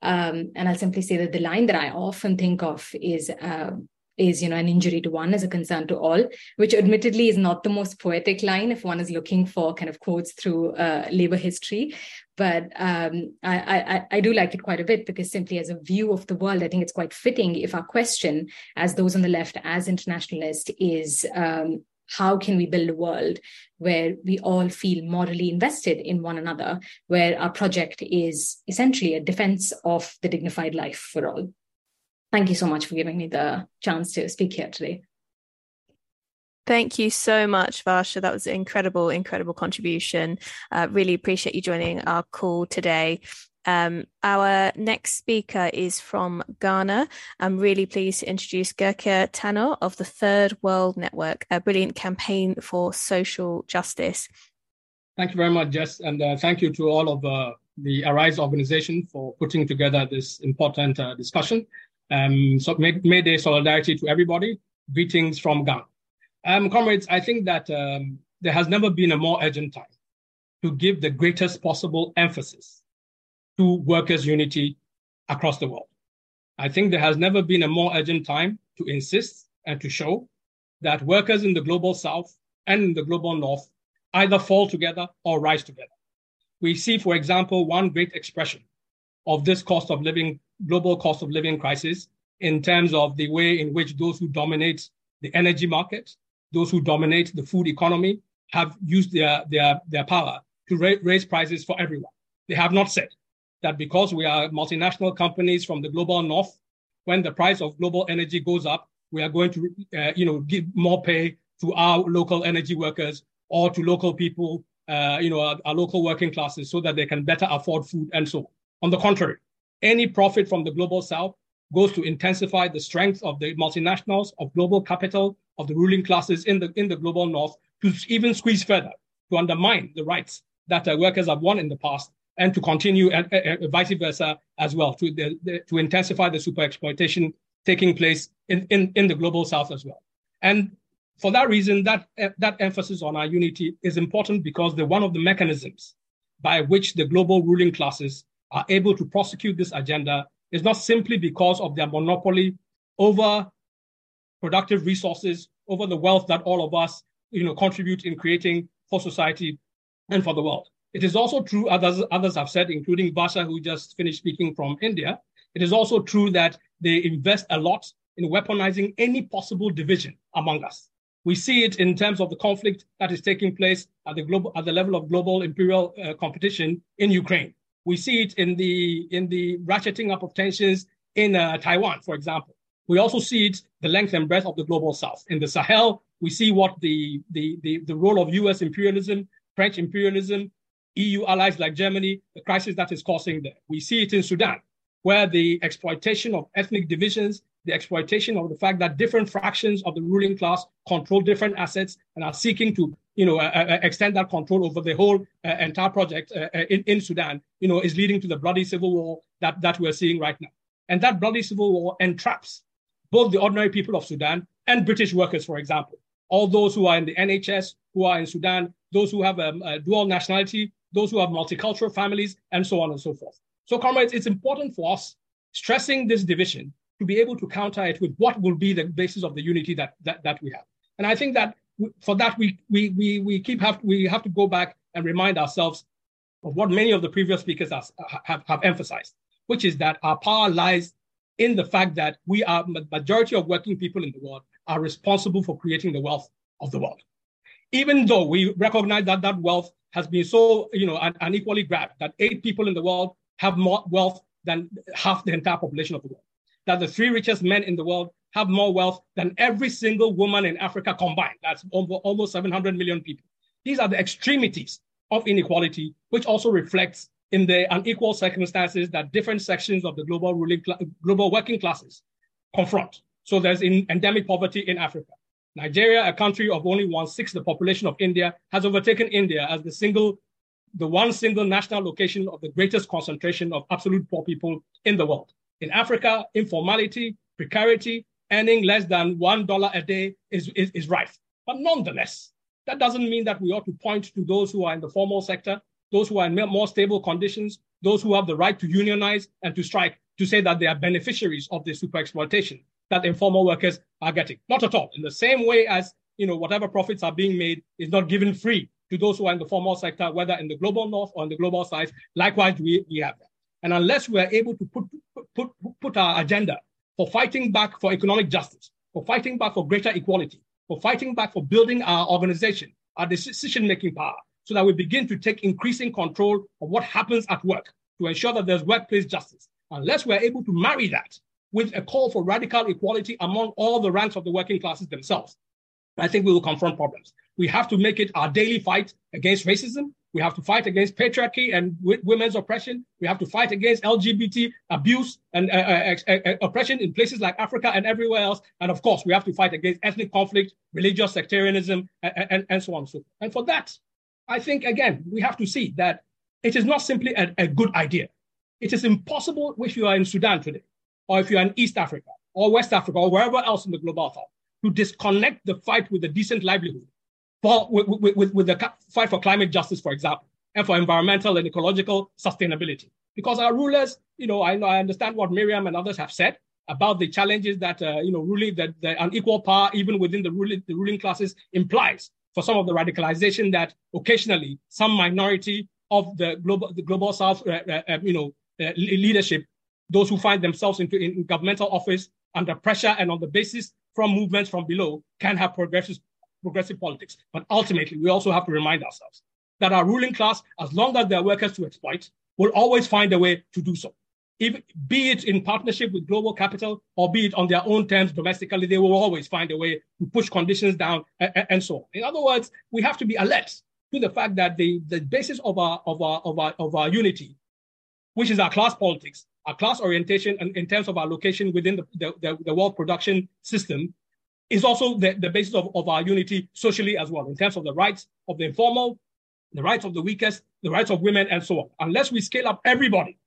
Um, and I'll simply say that the line that I often think of is uh, is you know an injury to one is a concern to all which admittedly is not the most poetic line if one is looking for kind of quotes through uh, labor history but um, I, I, I do like it quite a bit because simply as a view of the world i think it's quite fitting if our question as those on the left as internationalist is um, how can we build a world where we all feel morally invested in one another where our project is essentially a defense of the dignified life for all Thank you so much for giving me the chance to speak here today.
Thank you so much, Varsha. That was an incredible, incredible contribution. Uh, really appreciate you joining our call today. Um, our next speaker is from Ghana. I'm really pleased to introduce Gyekye Tanoh of the Third World Network, a brilliant campaign for social justice.
Thank you very much, Jess, and uh, thank you to all of uh, the Arise organization for putting together this important uh, discussion. Um, so May, May Day solidarity to everybody. Greetings from Ghana. Um, comrades, I think that um, there has never been a more urgent time to give the greatest possible emphasis to workers' unity across the world. I think there has never been a more urgent time to insist and to show that workers in the global south and in the global north either fall together or rise together. We see, for example, one great expression of this cost of living global cost of living crisis in terms of the way in which those who dominate the energy market, those who dominate the food economy, have used their, their, their power to ra- raise prices for everyone. They have not said that because we are multinational companies from the global north, when the price of global energy goes up, we are going to, uh, you know, give more pay to our local energy workers or to local people, uh, you know, our, our local working classes so that they can better afford food and so on. On the contrary, any profit from the global south goes to intensify the strength of the multinationals, of global capital, of the ruling classes in the, in the global north to even squeeze further, to undermine the rights that uh, workers have won in the past and to continue and vice versa as well, to, the, the, to intensify the super exploitation taking place in, in, in the global south as well. And for that reason, that, that emphasis on our unity is important because they're one of the mechanisms by which the global ruling classes are able to prosecute this agenda is not simply because of their monopoly over productive resources, over the wealth that all of us, you know, contribute in creating for society and for the world. It is also true, others, others have said, including Varsha, who just finished speaking from India, it is also true that they invest a lot in weaponizing any possible division among us. We see it in terms of the conflict that is taking place at the global, at the level of global imperial uh, competition in Ukraine. We see it in the in the ratcheting up of tensions in uh, Taiwan, for example. We also see it the length and breadth of the global south. In the Sahel, we see what the, the, the, the role of US imperialism, French imperialism, EU allies like Germany, the crisis that is causing there. We see it in Sudan, where the exploitation of ethnic divisions, the exploitation of the fact that different fractions of the ruling class control different assets and are seeking to you know, uh, uh, extend that control over the whole uh, entire project uh, uh, in, in Sudan, you know, is leading to the bloody civil war that, that we're seeing right now. And that bloody civil war entraps both the ordinary people of Sudan and British workers, for example. All those who are in the NHS, who are in Sudan, those who have um, a dual nationality, those who have multicultural families, and so on and so forth. So, comrades, it's important for us stressing this division to be able to counter it with what will be the basis of the unity that, that, that we have. And I think that for that we we we we keep have we have to go back and remind ourselves of what many of the previous speakers have, have, have emphasized, which is that our power lies in the fact that we are majority of working people in the world are responsible for creating the wealth of the world. Even though we recognize that that wealth has been so you know unequally grabbed, that eight people in the world have more wealth than half the entire population of the world, that the three richest men in the world have more wealth than every single woman in Africa combined. That's almost 700 million people. These are the extremities of inequality, which also reflects in the unequal circumstances that different sections of the global ruling, global working classes confront. So there's endemic poverty in Africa. Nigeria, a country of only one sixth the population of India, has overtaken India as the single, the one single national location of the greatest concentration of absolute poor people in the world. In Africa, informality, precarity, earning less than $1 a day is, is, is rife. But nonetheless, That doesn't mean that we ought to point to those who are in the formal sector, those who are in more stable conditions, those who have the right to unionize and to strike, to say that they are beneficiaries of the super exploitation that informal workers are getting. Not at all. In the same way as you know, whatever profits are being made is not given free to those who are in the formal sector, whether in the global north or in the global south. Likewise, we, we have that. And unless we are able to put, put, put our agenda for fighting back for economic justice, for fighting back for greater equality, for fighting back for building our organization, our decision making power, so that we begin to take increasing control of what happens at work to ensure that there's workplace justice. Unless we're able to marry that with a call for radical equality among all the ranks of the working classes themselves, I think we will confront problems. We have to make it our daily fight against racism. We have to fight against patriarchy and w- women's oppression. We have to fight against LGBT abuse and uh, uh, uh, oppression in places like Africa and everywhere else. And of course, we have to fight against ethnic conflict, religious sectarianism, and, and, and so on and so forth. And for that, I think, again, we have to see that it is not simply a, a good idea. It is impossible if you are in Sudan today, or if you are in East Africa, or West Africa, or wherever else in the global south, to disconnect the fight with a decent livelihood for, with, with, with the fight for climate justice, for example, and for environmental and ecological sustainability. Because our rulers, you know, I, I understand what Miriam and others have said about the challenges that, uh, you know, ruling that the unequal power, even within the ruling, the ruling classes, implies for some of the radicalization that occasionally some minority of the global, the global South, uh, uh, uh you know, uh, leadership, those who find themselves into, in governmental office under pressure and on the basis from movements from below can have progressive, progressive politics. But ultimately, we also have to remind ourselves that our ruling class, as long as there are workers to exploit, will always find a way to do so. If, be it in partnership with global capital or be it on their own terms domestically, they will always find a way to push conditions down and, and so on. In other words, we have to be alert to the fact that the, the basis of our, of, our, of, our, of our unity, which is our class politics, our class orientation and in terms of our location within the, the, the, the world production system is also the, the basis of, of our unity socially as well, in terms of the rights of the informal, the rights of the weakest, the rights of women, and so on. Unless we scale up everybody,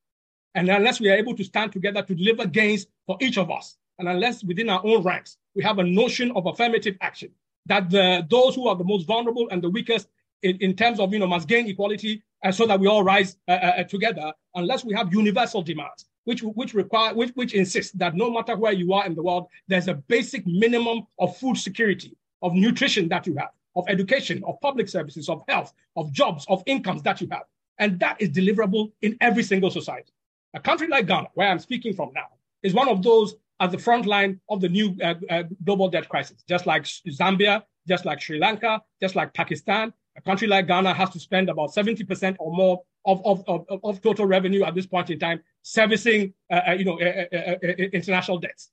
and unless we are able to stand together to deliver gains for each of us, and unless within our own ranks we have a notion of affirmative action, that the, those who are the most vulnerable and the weakest in, in terms of, you know, must gain equality, and so that we all rise uh, uh, together, unless we have universal demands which which require which, which insists that no matter where you are in the world, there's a basic minimum of food security, of nutrition that you have, of education, of public services, of health, of jobs, of incomes that you have. And that is deliverable in every single society. A country like Ghana, where I'm speaking from now, is one of those at the front line of the new uh, uh, global debt crisis, just like Zambia, just like Sri Lanka, just like Pakistan. A country like Ghana has to spend about 70% or more of, of, of, of total revenue at this point in time servicing, uh, uh you know, uh, uh, international debts.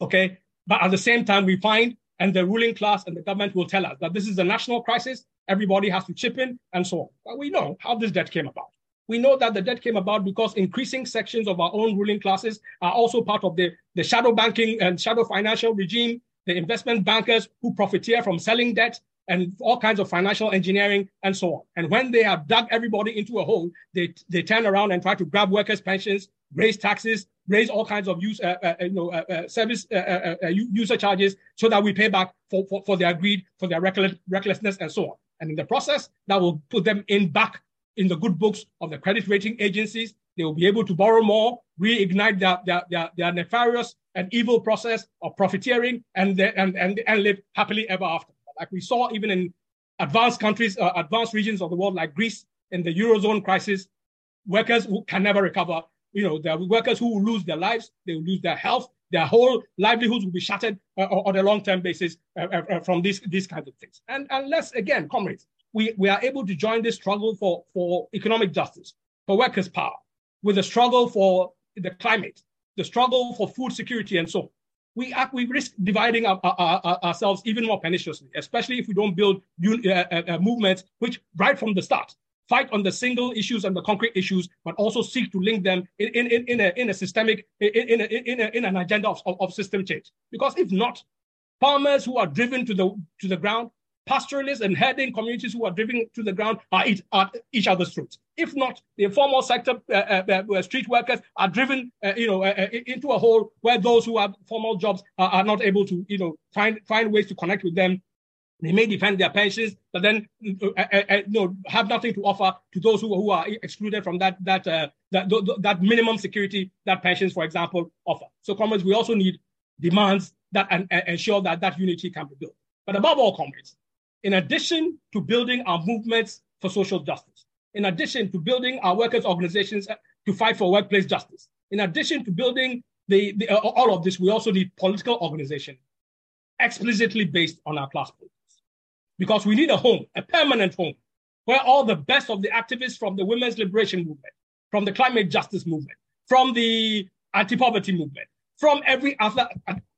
Okay, but at the same time, we find, and the ruling class and the government will tell us that this is a national crisis. Everybody has to chip in, and so on. But we know how this debt came about. We know that the debt came about because increasing sections of our own ruling classes are also part of the, the shadow banking and shadow financial regime, the investment bankers who profiteer from selling debt and all kinds of financial engineering and so on. And when they have dug everybody into a hole, they, they turn around and try to grab workers' pensions, raise taxes, raise all kinds of use, uh, uh, you know, uh, uh service uh, uh, user charges so that we pay back for, for, for their greed, for their reckless, recklessness, and so on. And in the process, that will put them in back in the good books of the credit rating agencies. They will be able to borrow more, reignite their, their, their, their nefarious and evil process of profiteering, and, and, and, and live happily ever after like we saw even in advanced countries, uh, advanced regions of the world like Greece in the Eurozone crisis, workers who can never recover. You know, there are workers who will lose their lives, they will lose their health, their whole livelihoods will be shattered uh, on a long-term basis uh, uh, uh, from these, these kinds of things. And unless, again, comrades, we, we are able to join this struggle for, for economic justice, for workers' power, with the struggle for the climate, the struggle for food security and so on, we, act, we risk dividing our, our, our, ourselves even more perniciously, especially if we don't build uh, uh, uh, movements which, right from the start, fight on the single issues and the concrete issues, but also seek to link them in, in, in, in, a, in a systemic, in, in, a, in, a, in an agenda of, of, of system change. Because if not, farmers who are driven to the, to the ground pastoralists and herding communities who are driven to the ground are each, are each other's throats. If not, the informal sector uh, uh, uh, street workers are driven, uh, you know, uh, uh, into a hole where those who have formal jobs are, are, not able to, you know, find find ways to connect with them They may defend their pensions, but then uh, uh, uh, uh know, have nothing to offer to those who, who are excluded from that that, uh, that that minimum security that pensions, for example, offer. So, comrades, we also need demands that and, ensure that that unity can be built. But above all, comrades, in addition to building our movements for social justice, in addition to building our workers' organizations to fight for workplace justice, in addition to building the, the uh, all of this, we also need political organization explicitly based on our class politics. Because we need a home, a permanent home, where all the best of the activists from the women's liberation movement, from the climate justice movement, from the anti-poverty movement, from every other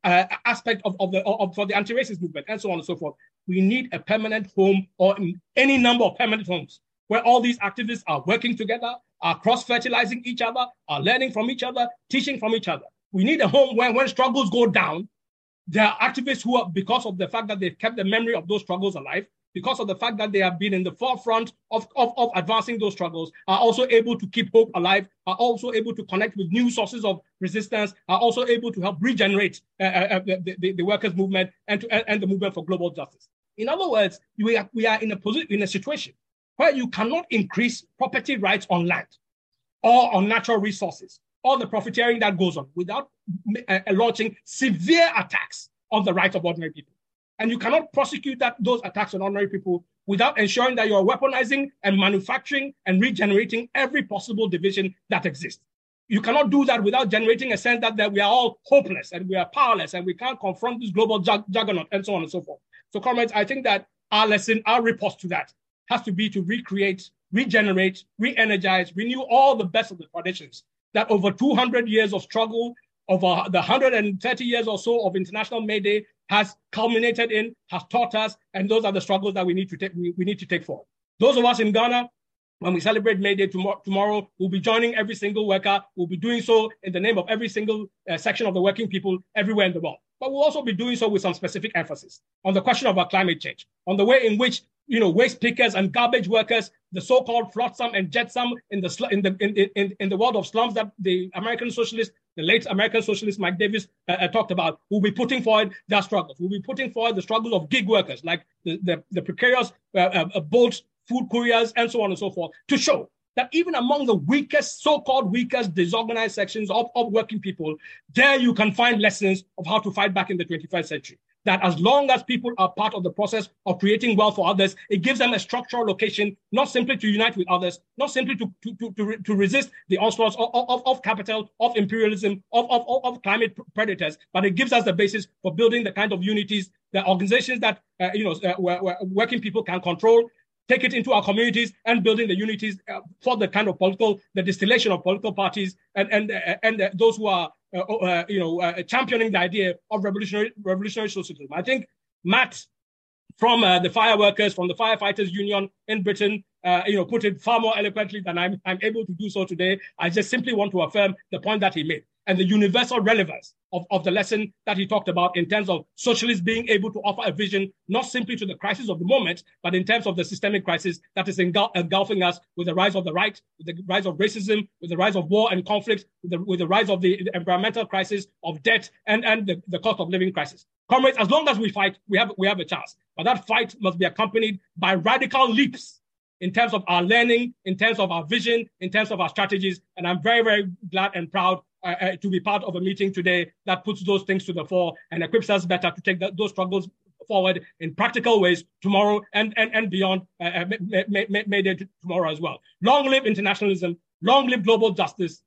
uh, aspect of, of the of, the anti-racist movement, and so on and so forth. We need a permanent home or any number of permanent homes where all these activists are working together, are cross-fertilizing each other, are learning from each other, teaching from each other. We need a home where when struggles go down, there are activists who are, because of the fact that they've kept the memory of those struggles alive, because of the fact that they have been in the forefront of, of, of advancing those struggles, are also able to keep hope alive, are also able to connect with new sources of resistance, are also able to help regenerate uh, uh, uh the, the, the, workers' movement and, to, and the movement for global justice. In other words, we are, we are in, a position, in a situation where you cannot increase property rights on land or on natural resources all the profiteering that goes on without uh, launching severe attacks on the rights of ordinary people. And you cannot prosecute that, those attacks on ordinary people without ensuring that you're weaponizing and manufacturing and regenerating every possible division that exists. You cannot do that without generating a sense that, that we are all hopeless and we are powerless and we can't confront this global jug- juggernaut and so on and so forth. So, comrades, I think that our lesson, our riposte to that has to be to recreate, regenerate, re energize, renew all the best of the traditions that over 200 years of struggle, over the 130 years or so of International May Day has culminated in, has taught us, and those are the struggles that we need to take, we, we need to take forward. Those of us in Ghana, when we celebrate May Day tomorrow, tomorrow, we'll be joining every single worker. We'll be doing so in the name of every single uh, section of the working people everywhere in the world. But we'll also be doing so with some specific emphasis on the question of our climate change, on the way in which you know, waste pickers and garbage workers, the so-called flotsam and jetsam in the in the in, in, in the world of slums that the American socialist, the late American socialist Mike Davis uh, uh, talked about, will be putting forward their struggles. We'll be putting forward the struggles of gig workers, like the the, the precarious uh, uh, uh, food couriers, and so on and so forth, to show that even among the weakest, so-called weakest, disorganized sections of, of working people, there you can find lessons of how to fight back in the 21st century that as long as people are part of the process of creating wealth for others, it gives them a structural location, not simply to unite with others, not simply to, to, to, to, to resist the onslaughts of, of, of capital, of imperialism, of, of, of climate predators, but it gives us the basis for building the kind of unities, the organizations that uh, you know uh, where, where working people can control take it into our communities and building the unities uh, for the kind of political, the distillation of political parties and and uh, and uh, those who are uh, uh, you know uh, championing the idea of revolutionary revolutionary socialism. I think Matt from the fireworkers, from the firefighters union in Britain, you know, put it far more eloquently than I'm I'm able to do so today. I just simply want to affirm the point that he made and the universal relevance of, of the lesson that he talked about in terms of socialists being able to offer a vision, not simply to the crisis of the moment, but in terms of the systemic crisis that is engul- engulfing us with the rise of the right, with the rise of racism, with the rise of war and conflict, with the, with the rise of the, the environmental crisis, of debt, and, and the, the cost of living crisis. Comrades, as long as we fight, we have, we have a chance. But that fight must be accompanied by radical leaps in terms of our learning, in terms of our vision, in terms of our strategies. And I'm very, very glad and proud uh, uh, to be part of a meeting today that puts those things to the fore and equips us better to take the, those struggles forward in practical ways tomorrow and, and, and beyond uh, uh May, May, May Day tomorrow as well. Long live internationalism, long live global justice.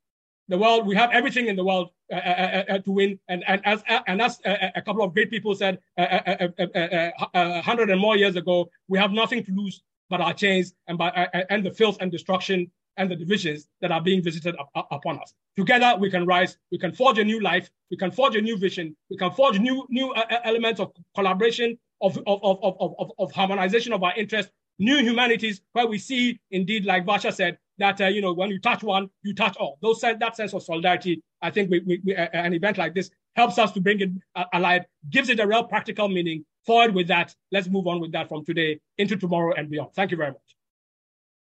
The world, we have everything in the world uh, uh, uh, to win. And, and as, and as a couple of great people said a hundred and more years ago, we have nothing to lose but our chains and, by, and the filth and destruction and the divisions that are being visited up, upon us. Together, we can rise, we can forge a new life, we can forge a new vision, we can forge new, new uh, uh elements of collaboration, of, of, of, of, of, of harmonization of our interests, new humanities, where we see, indeed, like Varsha said, that uh, you know when you touch one, you touch all. Those that sense of solidarity, I think we, we, we, uh, an event like this helps us to bring it uh, alive, gives it a real practical meaning. Forward with that. Let's move on with that from today into tomorrow and beyond. Thank you very much.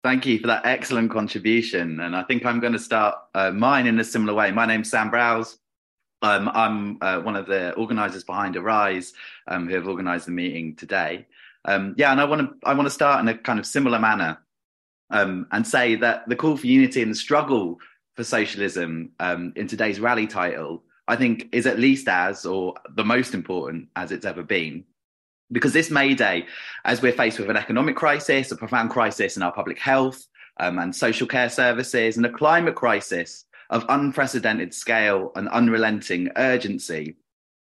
Thank you for that excellent contribution. And I think I'm going to start uh, mine in a similar way. My name's Sam Browse. Um, I'm uh, one of the organisers behind Arise, um, who have organised the meeting today. Um, yeah, and I want to I want to start in a kind of similar manner um, and say that the call for unity and the struggle for socialism um, in today's rally title, I think, is at least as or the most important as it's ever been. Because this May Day, as we're faced with an economic crisis, a profound crisis in our public health um, and social care services, and a climate crisis of unprecedented scale and unrelenting urgency,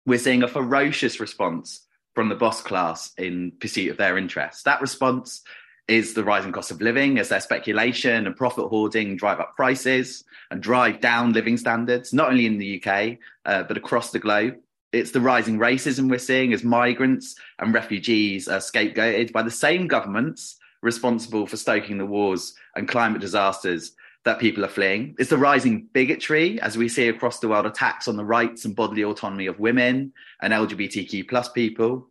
we're seeing a ferocious response from the boss class in pursuit of their interests. That response is the rising cost of living as their speculation and profit hoarding drive up prices and drive down living standards, not only in the UK, uh, but across the globe. It's the rising racism we're seeing as migrants and refugees are scapegoated by the same governments responsible for stoking the wars and climate disasters that people are fleeing. It's the rising bigotry as we see across the world attacks on the rights and bodily autonomy of women and LGBTQ plus people.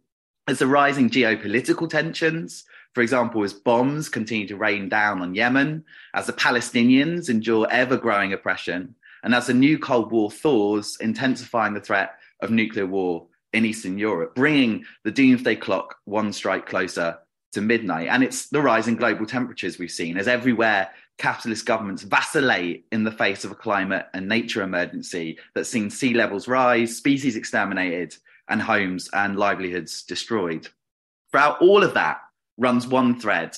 It's the rising geopolitical tensions for example, as bombs continue to rain down on Yemen, as the Palestinians endure ever growing oppression, and as the new Cold War thaws, intensifying the threat of nuclear war in Eastern Europe, bringing the doomsday clock one strike closer to midnight. And it's the rising global temperatures we've seen as everywhere capitalist governments vacillate in the face of a climate and nature emergency that's seen sea levels rise, species exterminated, and homes and livelihoods destroyed. Throughout all of that, runs one thread,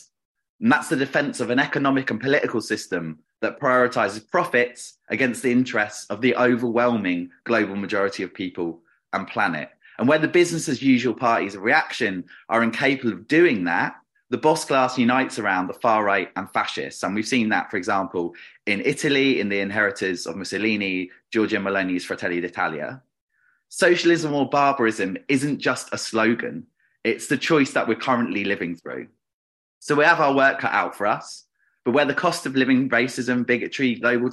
and that's the defense of an economic and political system that prioritizes profits against the interests of the overwhelming global majority of people and planet. And where the business as usual parties of reaction are incapable of doing that, the boss class unites around the far right and fascists. And we've seen that, for example, in Italy, in the inheritors of Mussolini, Giorgia Meloni's Fratelli d'Italia. Socialism or barbarism isn't just a slogan, it's the choice that we're currently living through. So we have our work cut out for us. But where the cost of living, racism, bigotry, global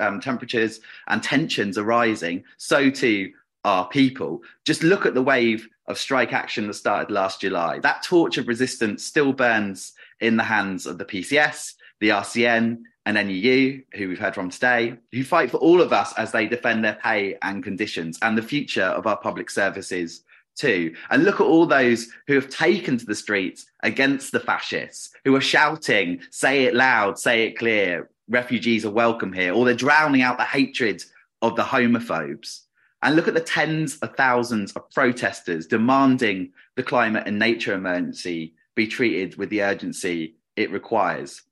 um, temperatures, and tensions are rising, so too are people. Just look at the wave of strike action that started last July. That torch of resistance still burns in the hands of the PCS, the RCN, and NEU, who we've heard from today, who fight for all of us as they defend their pay and conditions and the future of our public services too. And look at all those who have taken to the streets against the fascists, who are shouting, say it loud, say it clear, refugees are welcome here, or they're drowning out the hatred of the homophobes. And look at the tens of thousands of protesters demanding the climate and nature emergency be treated with the urgency it requires.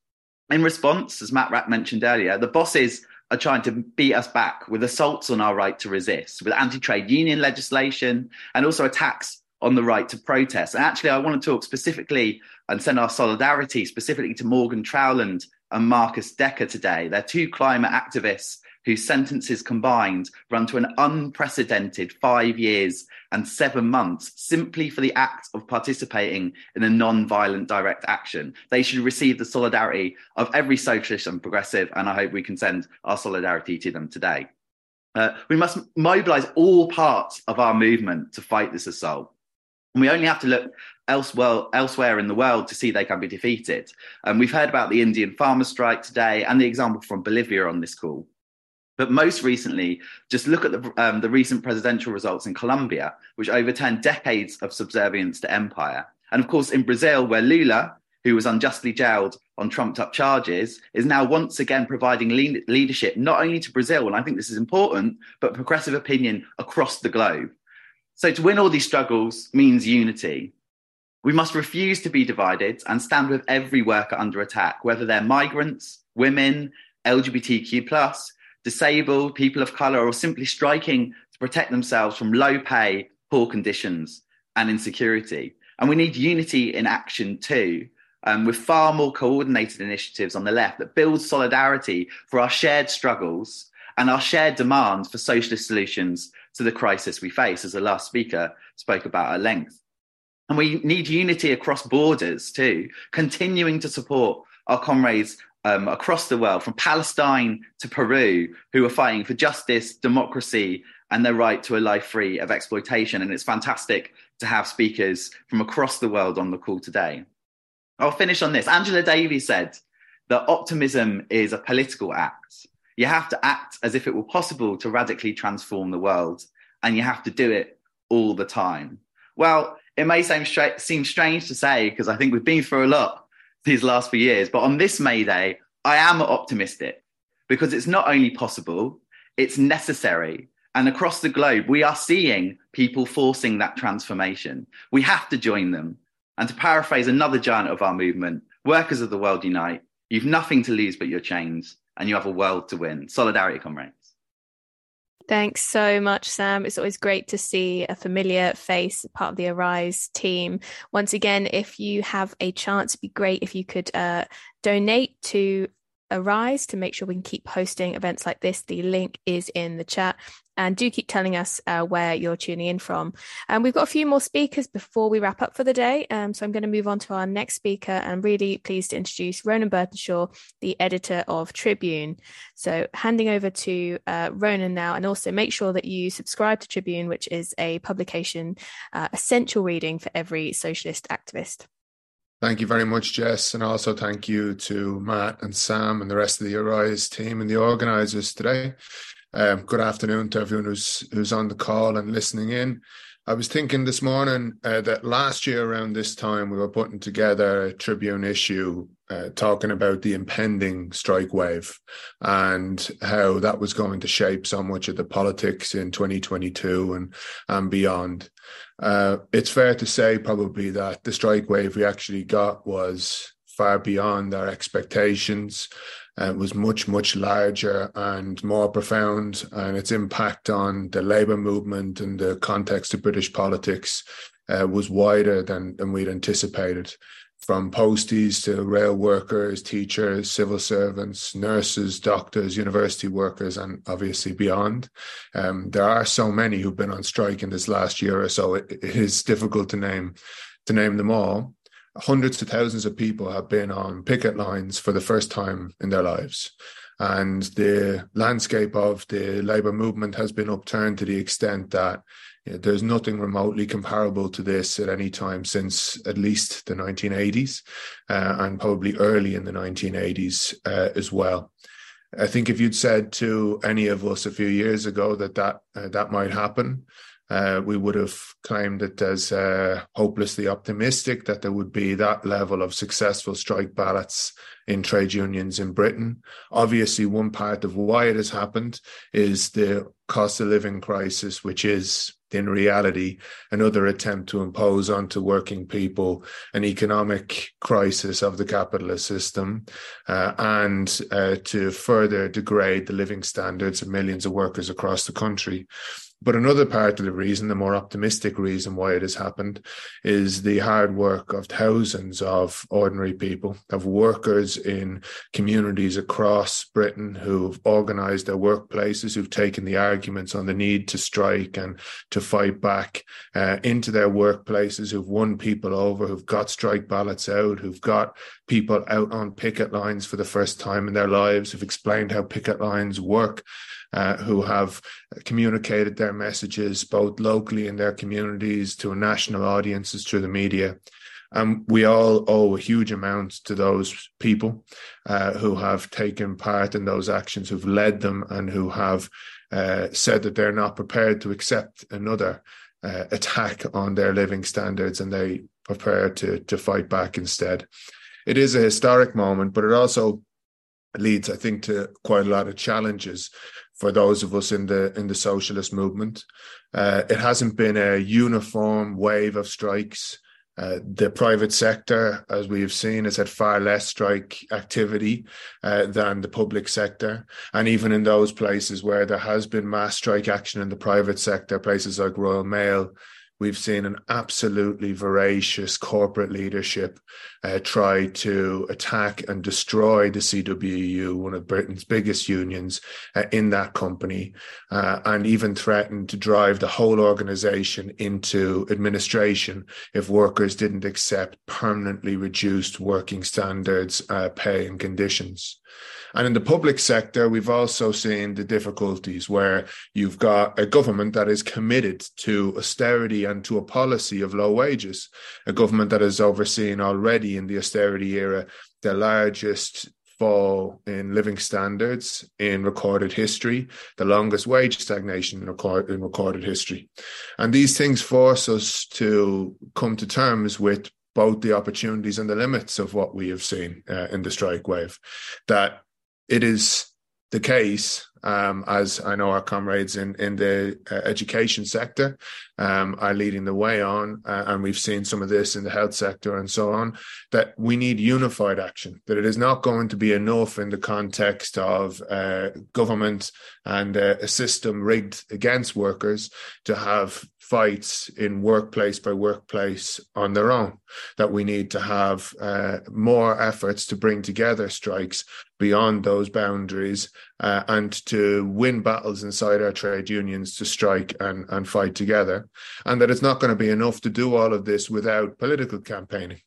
In response, as Matt Wrack mentioned earlier, the bosses are trying to beat us back with assaults on our right to resist, with anti trade union legislation, and also attacks on the right to protest. And actually, I want to talk specifically and send our solidarity specifically to Morgan Trowland and Marcus Decker today. They're two climate activists whose sentences combined run to an unprecedented five years and seven months simply for the act of participating in a non-violent direct action. They should receive the solidarity of every socialist and progressive, and I hope we can send our solidarity to them today. Uh, we must mobilize all parts of our movement to fight this assault. And we only have to look elsewhere, elsewhere in the world to see they can be defeated. And um, we've heard about the Indian farmer strike today and the example from Bolivia on this call. But most recently, just look at the, um, the recent presidential results in Colombia, which overturned decades of subservience to empire. And of course, in Brazil, where Lula, who was unjustly jailed on trumped up charges, is now once again providing le- leadership not only to Brazil, and I think this is important, but progressive opinion across the globe. So to win all these struggles means unity. We must refuse to be divided and stand with every worker under attack, whether they're migrants, women, LGBTQ, disabled, people of colour, or simply striking to protect themselves from low pay, poor conditions, and insecurity. And we need unity in action too, um, with far more coordinated initiatives on the left that build solidarity for our shared struggles and our shared demands for socialist solutions to the crisis we face, as the last speaker spoke about at length. And we need unity across borders too, continuing to support our comrades um, across the world, from Palestine to Peru, who are fighting for justice, democracy, and their right to a life free of exploitation. And it's fantastic to have speakers from across the world on the call today. I'll finish on this. Angela Davis said that optimism is a political act. You have to act as if it were possible to radically transform the world, and you have to do it all the time. Well, it may seem, stra- seem strange to say because I think we've been through a lot these last few years, but on this May Day, I am optimistic because it's not only possible, it's necessary. And across the globe, we are seeing people forcing that transformation. We have to join them. And to paraphrase another giant of our movement, workers of the world unite. You've nothing to lose but your chains, and you have a world to win. Solidarity, comrades.
Thanks so much, Sam. It's always great to see a familiar face, part of the Arise team. Once again, if you have a chance, it'd be great if you could uh, donate to Arise to make sure we can keep hosting events like this. The link is in the chat. And do keep telling us uh, where you're tuning in from. And we've got a few more speakers before we wrap up for the day. Um, so I'm going to move on to our next speaker. And I'm really pleased to introduce Ronan Burtenshaw, the editor of Tribune. So handing over to uh, Ronan now. And also make sure that you subscribe to Tribune, which is a publication, uh, essential reading for every socialist activist.
Thank you very much, Jess. And also thank you to Matt and Sam and the rest of the Arise team and the organisers today. Um, good afternoon to everyone who's who's on the call and listening in. I was thinking this morning uh, that last year around this time we were putting together a Tribune issue uh, talking about the impending strike wave and how that was going to shape so much of the politics in 2022 and and beyond. Uh, it's fair to say probably that the strike wave we actually got was far beyond our expectations uh, was much, much larger and more profound, and its impact on the labour movement and the context of British politics uh, was wider than, than we'd anticipated. From posties to rail workers, teachers, civil servants, nurses, doctors, university workers, and obviously beyond. Um, there are so many who've been on strike in this last year or so. it, it is difficult to name to name them all hundreds of thousands of people have been on picket lines for the first time in their lives. And the landscape of the labour movement has been upturned to the extent that you know, there's nothing remotely comparable to this at any time since at least the 1980s uh, and probably early in the 1980s uh, as well. I think if you'd said to any of us a few years ago that that uh, that might happen, uh, we would have claimed it as uh, hopelessly optimistic that there would be that level of successful strike ballots in trade unions in Britain. Obviously, one part of why it has happened is the cost of living crisis, which is in reality another attempt to impose onto working people an economic crisis of the capitalist system uh, and uh, to further degrade the living standards of millions of workers across the country. But another part of the reason, the more optimistic reason why it has happened, is the hard work of thousands of ordinary people, of workers in communities across Britain who've organised their workplaces, who've taken the arguments on the need to strike and to fight back uh, into their workplaces, who've won people over, who've got strike ballots out, who've got people out on picket lines for the first time in their lives, who've explained how picket lines work uh, who have communicated their messages both locally in their communities to national audiences through the media. Um, we all owe a huge amount to those people uh, who have taken part in those actions, who've led them, and who have uh, said that they're not prepared to accept another uh, attack on their living standards, and they prepare to to fight back instead. It is a historic moment, but it also leads, I think, to quite a lot of challenges for those of us in the in the socialist movement. Uh, it hasn't been a uniform wave of strikes. Uh, the private sector, as we have seen, has had far less strike activity uh, than the public sector. And even in those places where there has been mass strike action in the private sector, places like Royal Mail, we've seen an absolutely voracious corporate leadership uh, try to attack and destroy the CWU, one of Britain's biggest unions, uh, in that company, uh, and even threaten to drive the whole organisation into administration if workers didn't accept permanently reduced working standards, uh, pay, and conditions. And in the public sector, we've also seen the difficulties where you've got a government that is committed to austerity and to a policy of low wages, a government that has overseen already in the austerity era the largest fall in living standards in recorded history, the longest wage stagnation in, record, in recorded history. And these things force us to come to terms with both the opportunities and the limits of what we have seen uh, in the strike wave. That it is the case, um, as I know our comrades in, in the uh, education sector um, are leading the way on, uh, and we've seen some of this in the health sector and so on, that we need unified action, that it is not going to be enough in the context of uh, government and uh, a system rigged against workers to have fights in workplace by workplace on their own, that we need to have uh, more efforts to bring together strikes beyond those boundaries uh, and to win battles inside our trade unions to strike and, and fight together. And that it's not going to be enough to do all of this without political campaigning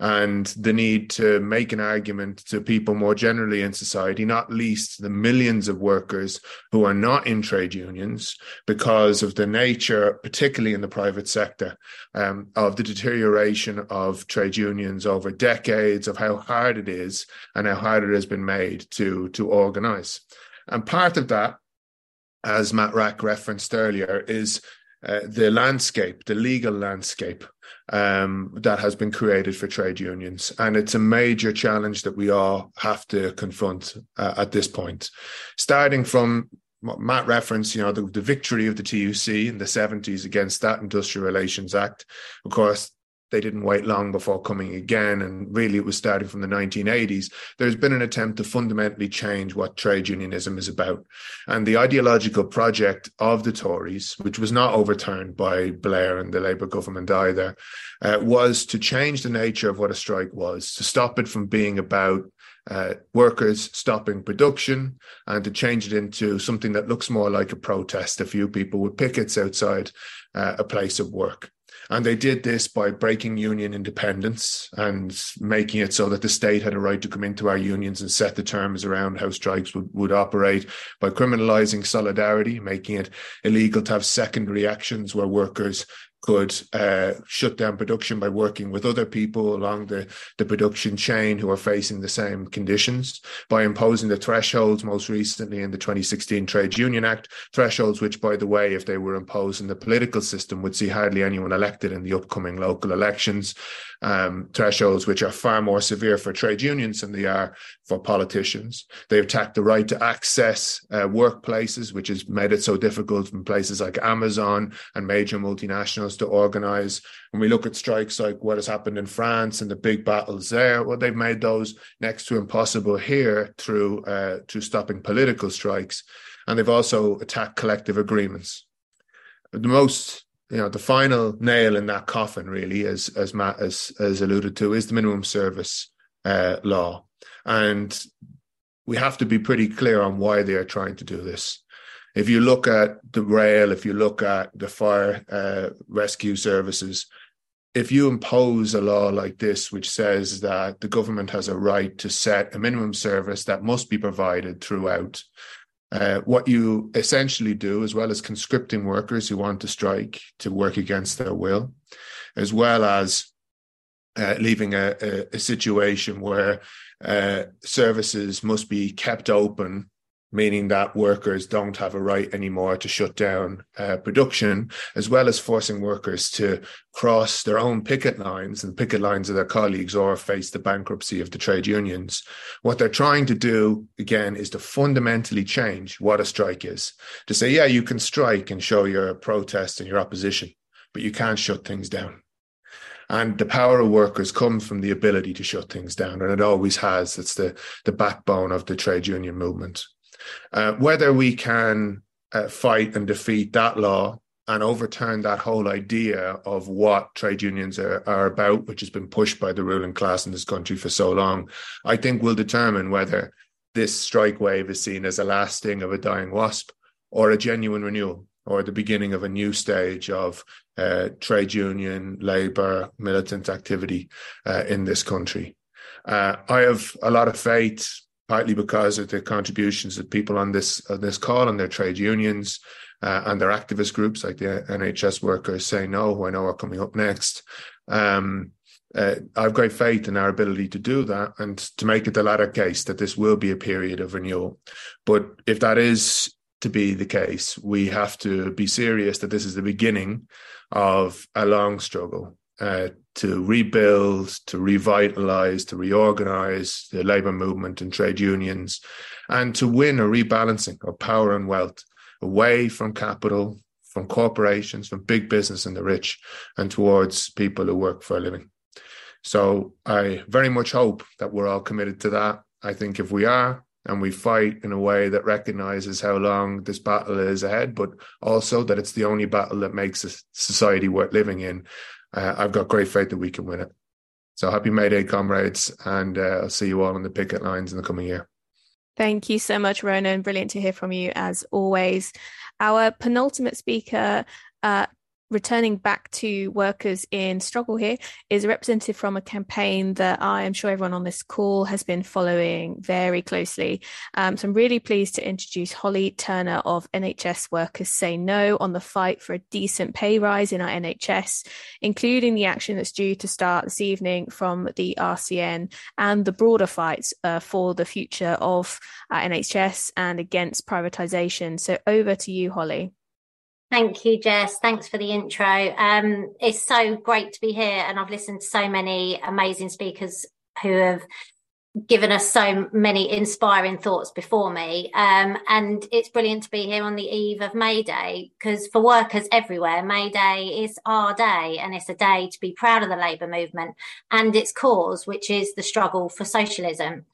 and the need to make an argument to people more generally in society, not least the millions of workers who are not in trade unions because of the nature, particularly in the private sector, um, of the deterioration of trade unions over decades, of how hard it is and how hard it has been made to, to organize. And part of that, as Matt Wrack referenced earlier, is uh, the landscape, the legal landscape um, that has been created for trade unions. And it's a major challenge that we all have to confront uh, at this point. Starting from Matt referenced, you know, the, the victory of the TUC in the 70s against that Industrial Relations Act. Of course, they didn't wait long before coming again. And really, it was starting from the 1980s. There's been an attempt to fundamentally change what trade unionism is about. And the ideological project of the Tories, which was not overturned by Blair and the Labour government either, uh, was to change the nature of what a strike was, to stop it from being about uh, workers stopping production and to change it into something that looks more like a protest. A few people with pickets outside uh, a place of work. And they did this by breaking union independence and making it so that the state had a right to come into our unions and set the terms around how strikes would, would operate, by criminalizing solidarity, making it illegal to have secondary actions where workers could uh, shut down production by working with other people along the, the production chain who are facing the same conditions, by imposing the thresholds most recently in the 2016 Trade Union Act, thresholds which, by the way, if they were imposed in the political system, would see hardly anyone elected in the upcoming local elections, um, thresholds which are far more severe for trade unions than they are for politicians. They attack the right to access uh, workplaces, which has made it so difficult in places like Amazon and major multinationals to organize. When we look at strikes like what has happened in France and the big battles there, well, they've made those next to impossible here through uh, through stopping political strikes, and they've also attacked collective agreements. The most you know the final nail in that coffin really as as matt has, has alluded to is the minimum service uh, law and we have to be pretty clear on why they are trying to do this if you look at the rail if you look at the fire uh, rescue services if you impose a law like this which says that the government has a right to set a minimum service that must be provided throughout uh, what you essentially do, as well as conscripting workers who want to strike to work against their will, as well as uh, leaving a, a, a, situation where uh, services must be kept open meaning that workers don't have a right anymore to shut down uh, production, as well as forcing workers to cross their own picket lines and picket lines of their colleagues or face the bankruptcy of the trade unions. What they're trying to do, again, is to fundamentally change what a strike is. To say, yeah, you can strike and show your protest and your opposition, but you can't shut things down. And the power of workers comes from the ability to shut things down, and it always has. It's the, the backbone of the trade union movement. Uh, whether we can uh, fight and defeat that law and overturn that whole idea of what trade unions are, are, about, which has been pushed by the ruling class in this country for so long, I think will determine whether this strike wave is seen as a last sting of a dying wasp or a genuine renewal or the beginning of a new stage of uh, trade union, labour, militant activity uh, in this country. Uh, I have a lot of faith partly because of the contributions of people on this on this call and their trade unions uh, and their activist groups like the NHS workers say no, who I know are coming up next. Um, uh, I have great faith in our ability to do that and to make it the latter case that this will be a period of renewal. But if that is to be the case, we have to be serious that this is the beginning of a long struggle uh, to rebuild, to revitalize, to reorganize the labor movement and trade unions, and to win a rebalancing of power and wealth away from capital, from corporations, from big business and the rich, and towards people who work for a living. So I very much hope that we're all committed to that. I think if we are, and we fight in a way that recognizes how long this battle is ahead, but also that it's the only battle that makes a society worth living in. Uh, I've got great faith that we can win it. So happy May Day, comrades, and uh, I'll see you all on the picket lines in the coming year.
Thank you so much, Ronan. Brilliant to hear from you as always. Our penultimate speaker, uh, returning back to workers in struggle here is a representative from a campaign that I am sure everyone on this call has been following very closely. Um, so I'm really pleased to introduce Holly Turner of NHS Workers Say No on the fight for a decent pay rise in our NHS, including the action that's due to start this evening from the RCN and the broader fights uh, for the future of NHS and against privatisation. So over to you, Holly.
Thank you, Jess. Thanks for the intro. Um, it's so great to be here, and I've listened to so many amazing speakers who have given us so many inspiring thoughts before me. Um, and it's brilliant to be here on the eve of May Day because for workers everywhere, May Day is our day and it's a day to be proud of the labour movement and its cause, which is the struggle for socialism.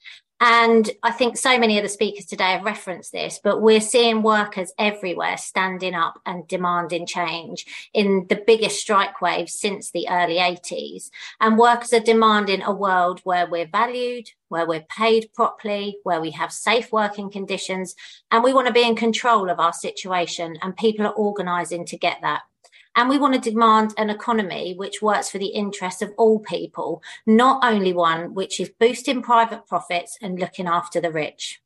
And I think so many of the speakers today have referenced this, but we're seeing workers everywhere standing up and demanding change in the biggest strike wave since the early 80s. And workers are demanding a world where we're valued, where we're paid properly, where we have safe working conditions, and we want to be in control of our situation. And people are organising to get that. And we want to demand an economy which works for the interests of all people, not only one which is boosting private profits and looking after the rich.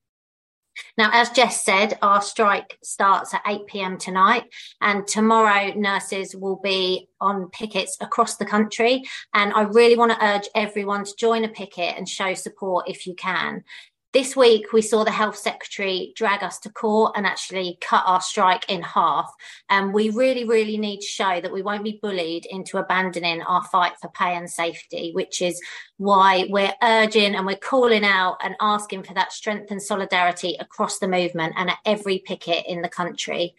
Now, as Jess said, our strike starts at 8 pm tonight, and tomorrow nurses will be on pickets across the country. And I really want to urge everyone to join a picket and show support if you can. This week, we saw the health secretary drag us to court and actually cut our strike in half. And we really, really need to show that we won't be bullied into abandoning our fight for pay and safety, which is why we're urging and we're calling out and asking for that strength and solidarity across the movement and at every picket in the country.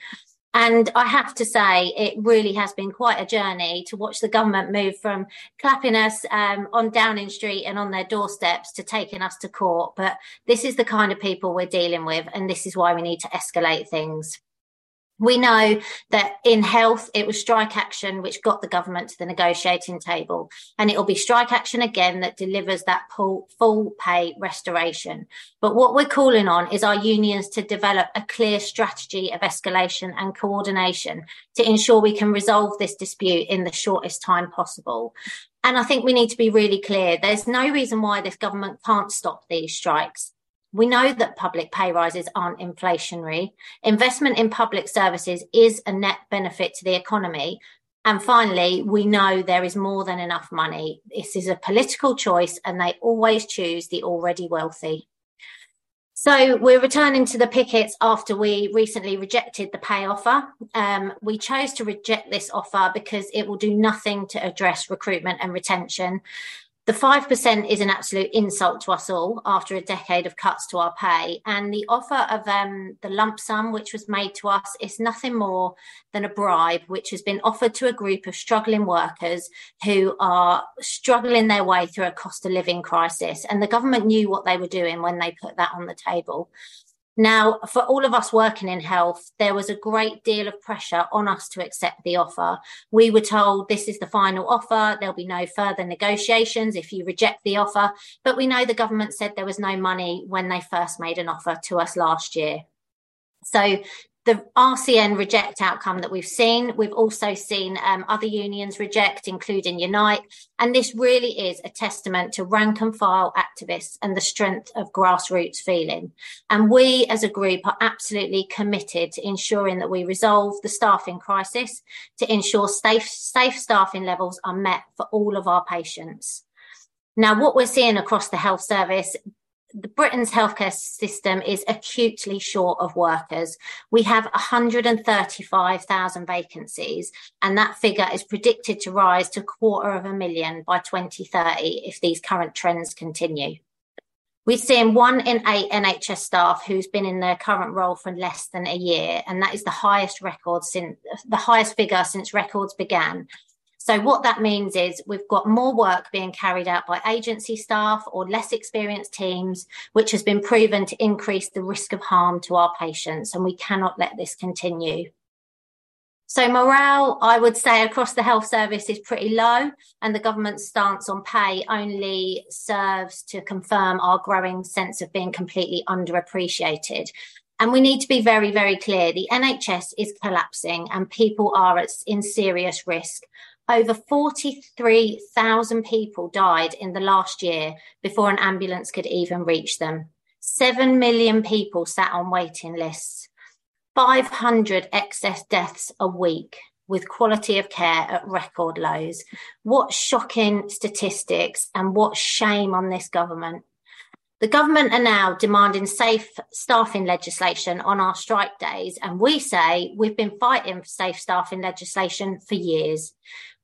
And I have to say, it really has been quite a journey to watch the government move from clapping us um, on Downing Street and on their doorsteps to taking us to court. But this is the kind of people we're dealing with, and this is why we need to escalate things. We know that in health, it was strike action which got the government to the negotiating table. And it will be strike action again that delivers that full pay restoration. But what we're calling on is our unions to develop a clear strategy of escalation and coordination to ensure we can resolve this dispute in the shortest time possible. And I think we need to be really clear. There's no reason why this government can't stop these strikes. We know that public pay rises aren't inflationary. Investment in public services is a net benefit to the economy. And finally, we know there is more than enough money. This is a political choice, and they always choose the already wealthy. So we're returning to the pickets after we recently rejected the pay offer. Um, we chose to reject this offer because it will do nothing to address recruitment and retention. The 5% is an absolute insult to us all after a decade of cuts to our pay. And the offer of um, the lump sum, which was made to us, is nothing more than a bribe, which has been offered to a group of struggling workers who are struggling their way through a cost of living crisis. And the government knew what they were doing when they put that on the table. Now, for all of us working in health, there was a great deal of pressure on us to accept the offer. We were told this is the final offer, there'll be no further negotiations if you reject the offer. But we know the government said there was no money when they first made an offer to us last year. So the RCN reject outcome that we've seen. We've also seen um, other unions reject, including Unite. And this really is a testament to rank and file activists and the strength of grassroots feeling. And we as a group are absolutely committed to ensuring that we resolve the staffing crisis to ensure safe, safe staffing levels are met for all of our patients. Now, what we're seeing across the health service the Britain's healthcare system is acutely short of workers. We have 135,000 vacancies, and that figure is predicted to rise to a quarter of a million by 2030 if these current trends continue. We're seeing one in eight NHS staff who's been in their current role for less than a year, and that is the highest record since the highest figure since records began. So, what that means is we've got more work being carried out by agency staff or less experienced teams, which has been proven to increase the risk of harm to our patients, and we cannot let this continue. So, morale, I would say, across the health service is pretty low, and the government's stance on pay only serves to confirm our growing sense of being completely underappreciated. And we need to be very, very clear the NHS is collapsing, and people are in serious risk. Over 43,000 people died in the last year before an ambulance could even reach them. 7 million people sat on waiting lists. 500 excess deaths a week with quality of care at record lows. What shocking statistics and what shame on this government. The government are now demanding safe staffing legislation on our strike days, and we say we've been fighting for safe staffing legislation for years.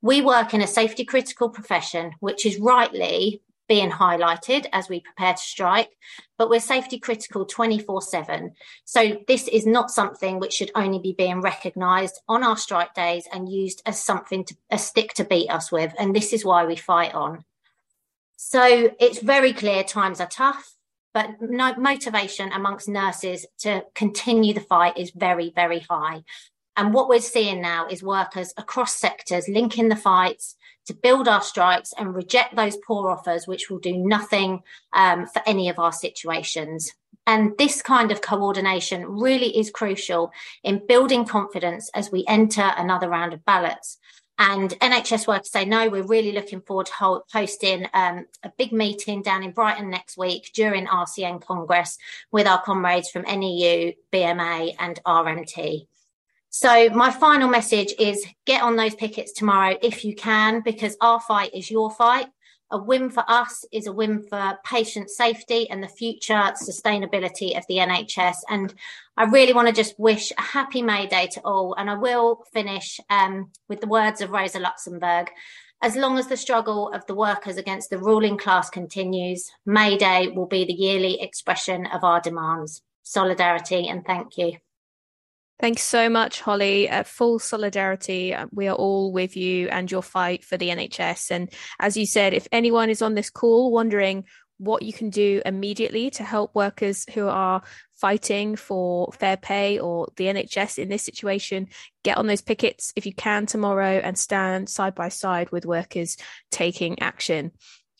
We work in a safety critical profession, which is rightly being highlighted as we prepare to strike, but we're safety critical 24 7. So this is not something which should only be being recognised on our strike days and used as something to a stick to beat us with. And this is why we fight on. So it's very clear times are tough, but no, motivation amongst nurses to continue the fight is very, very high. And what we're seeing now is workers across sectors linking the fights to build our strikes and reject those poor offers, which will do nothing um, for any of our situations. And this kind of coordination really is crucial in building confidence as we enter another round of ballots. And NHS workers say, no, we're really looking forward to hosting um, a big meeting down in Brighton next week during RCN Congress with our comrades from NEU, BMA, and RMT. So, my final message is get on those pickets tomorrow if you can, because our fight is your fight. A win for us is a win for patient safety and the future sustainability of the NHS. And I really want to just wish a happy May Day to all. And I will finish um, with the words of Rosa Luxemburg. As long as the struggle of the workers against the ruling class continues, May Day will be the yearly expression of our demands. Solidarity and thank you.
Thanks so much, Holly. Uh, full solidarity. Uh, we are all with you and your fight for the NHS. And as you said, if anyone is on this call wondering what you can do immediately to help workers who are fighting for fair pay or the NHS in this situation, get on those pickets if you can tomorrow and stand side by side with workers taking action.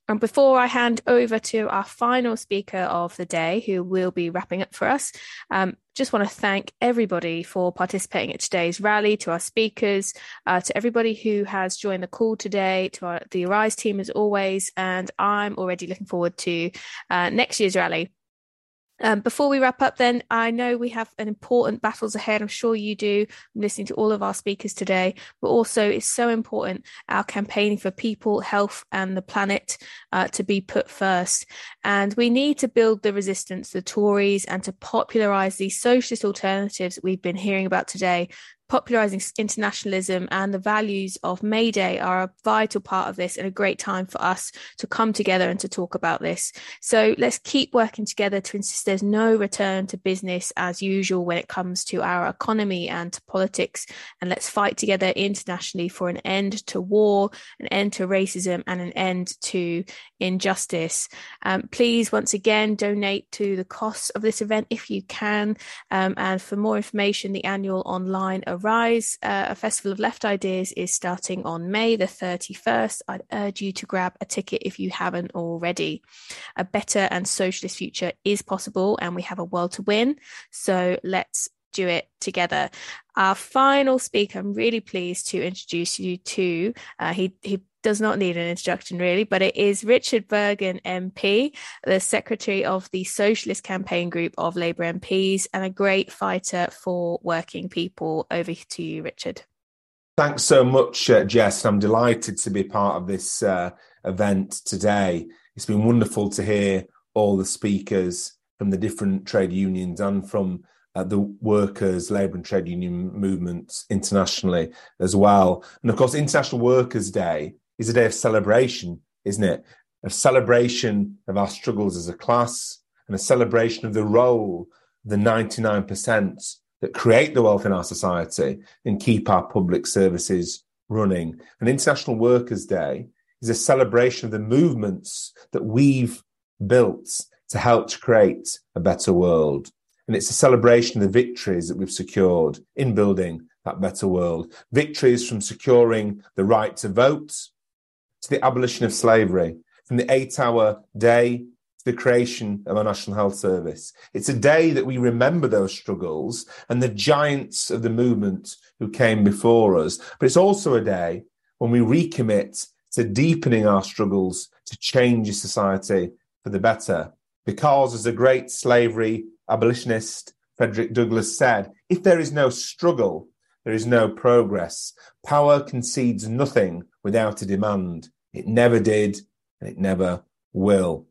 And before I hand over to our final speaker of the day, who will be wrapping up for us, um, just want to thank everybody for participating at today's rally, to our speakers, uh, to everybody who has joined the call today, to our, the Arise team as always. And I'm already looking forward to uh, next year's rally. Um, before we wrap up, then, I know we have an important battles ahead. I'm sure you do. I'm listening to all of our speakers today, but also it's so important our campaigning for people, health, and the planet uh, to be put first. And we need to build the resistance, the Tories, and to popularise these socialist alternatives we've been hearing about today popularizing internationalism and the values of May Day are a vital part of this and a great time for us to come together and to talk about this. So let's keep working together to insist there's no return to business as usual when it comes to our economy and to politics. And let's fight together internationally for an end to war, an end to racism, and an end to injustice. Um, please, once again, donate to the costs of this event if you can. Um, and for more information, the annual online Arise, uh, a festival of left ideas, is starting on May the 31st. I'd urge you to grab a ticket if you haven't already. A better and socialist future is possible, and we have a world to win. So let's do it together. Our final speaker, I'm really pleased to introduce you to. Uh, he he does not need an introduction really, but it is Richard Burgon MP, the Secretary of the Socialist Campaign Group of Labour MPs, and a great fighter for working people. Over to you, Richard.
Thanks so much, uh, Jess. I'm delighted to be part of this uh, event today. It's been wonderful to hear all the speakers from the different trade unions and from uh, the workers, labour and trade union movements internationally as well. And of course, International Workers' Day is a day of celebration, isn't it? A celebration of our struggles as a class and a celebration of the role of the 99% that create the wealth in our society and keep our public services running. And International Workers' Day is a celebration of the movements that we've built to help to create a better world. And it's a celebration of the victories that we've secured in building that better world. Victories from securing the right to vote to the abolition of slavery, from the eight hour day to the creation of our National Health Service. It's a day that we remember those struggles and the giants of the movement who came before us. But it's also a day when we recommit to deepening our struggles to change society for the better. Because, as a great slavery abolitionist Frederick Douglass said, if there is no struggle, there is no progress. Power concedes nothing without a demand. It never did, and it never will.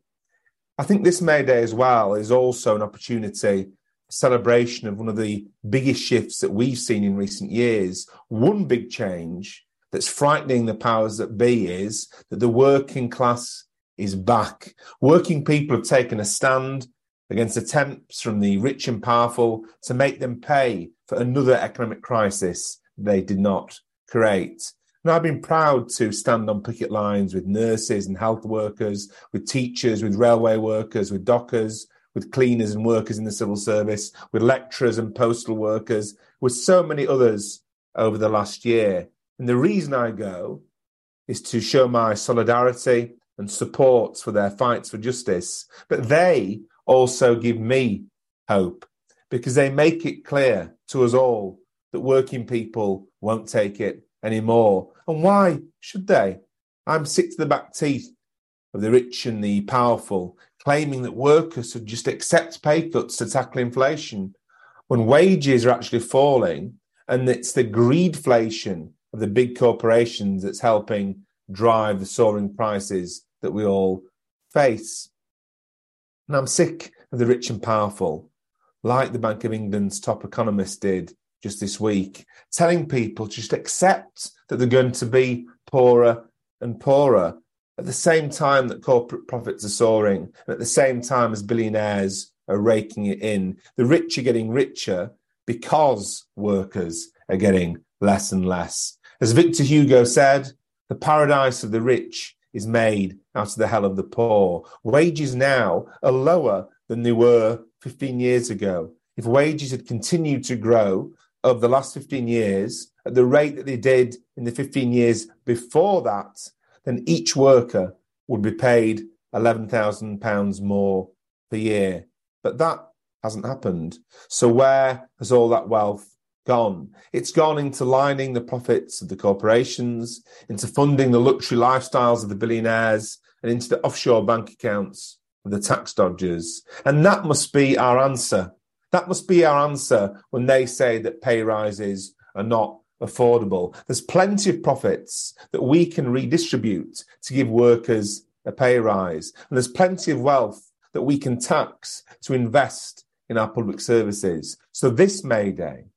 I think this May Day as well is also an opportunity, a celebration of one of the biggest shifts that we've seen in recent years. One big change that's frightening the powers that be is that the working class is back. Working people have taken a stand against attempts from the rich and powerful to make them pay for another economic crisis they did not create. And I've been proud to stand on picket lines with nurses and health workers, with teachers, with railway workers, with dockers, with cleaners and workers in the civil service, with lecturers and postal workers, with so many others over the last year. And the reason I go is to show my solidarity and support for their fights for justice. But they also give me hope because they make it clear to us all that working people won't take it anymore. And why should they? I'm sick to the back teeth of the rich and the powerful claiming that workers should just accept pay cuts to tackle inflation when wages are actually falling and it's the greedflation of the big corporations that's helping drive the soaring prices that we all face. And I'm sick of the rich and powerful, like the Bank of England's top economist did just this week, telling people to just accept that they're going to be poorer and poorer at the same time that corporate profits are soaring, and at the same time as billionaires are raking it in. The rich are getting richer because workers are getting less and less. As Victor Hugo said, the paradise of the rich is made out of the hell of the poor. Wages now are lower than they were 15 years ago. If wages had continued to grow of the last 15 years at the rate that they did in the 15 years before that, then each worker would be paid £11,000 more per year. But that hasn't happened. So, where has all that wealth gone? It's gone into lining the profits of the corporations, into funding the luxury lifestyles of the billionaires, and into the offshore bank accounts of the tax dodgers. And that must be our answer that must be our answer when they say that pay rises are not affordable. There's plenty of profits that we can redistribute to give workers a pay rise. And there's plenty of wealth that we can tax to invest in our public services. So this May Day,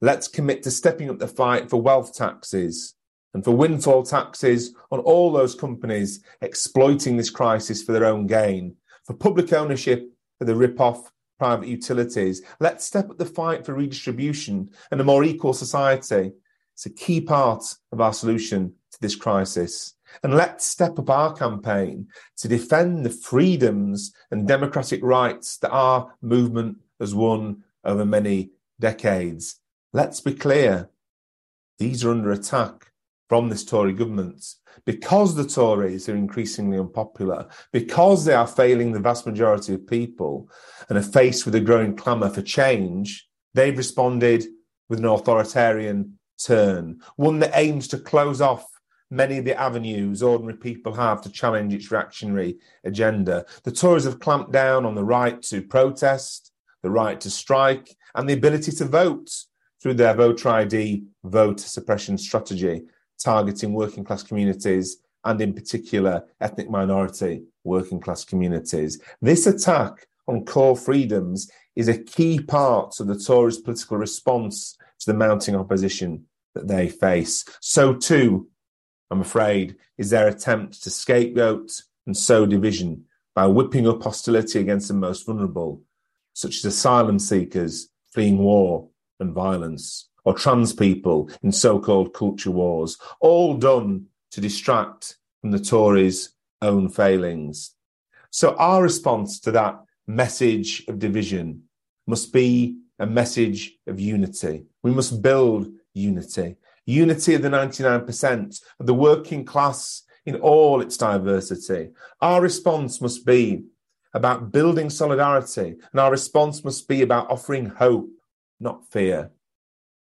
let's commit to stepping up the fight for wealth taxes and for windfall taxes on all those companies exploiting this crisis for their own gain, for public ownership for the rip-off private utilities. Let's step up the fight for redistribution and a more equal society. It's a key part of our solution to this crisis. And let's step up our campaign to defend the freedoms and democratic rights that our movement has won over many decades. Let's be clear, these are under attack from this Tory government because the Tories are increasingly unpopular, because they are failing the vast majority of people and are faced with a growing clamour for change, They've responded with an authoritarian turn, one that aims to close off many of the avenues ordinary people have to challenge its reactionary agenda. The Tories have clamped down on the right to protest, the right to strike, and the ability to vote through their voter ID vote suppression strategy, targeting working class communities and, in particular, ethnic minority working class communities. This attack on core freedoms is a key part of the Tories' political response to the mounting opposition that they face. So, too, I'm afraid, is their attempt to scapegoat and sow division by whipping up hostility against the most vulnerable, such as asylum seekers fleeing war and violence, or trans people in so called culture wars, all done to distract from the Tories' own failings. So, our response to that message of division must be a message of unity. We must build unity. Unity of the 99%, of the working class in all its diversity. Our response must be about building solidarity, and our response must be about offering hope, not fear.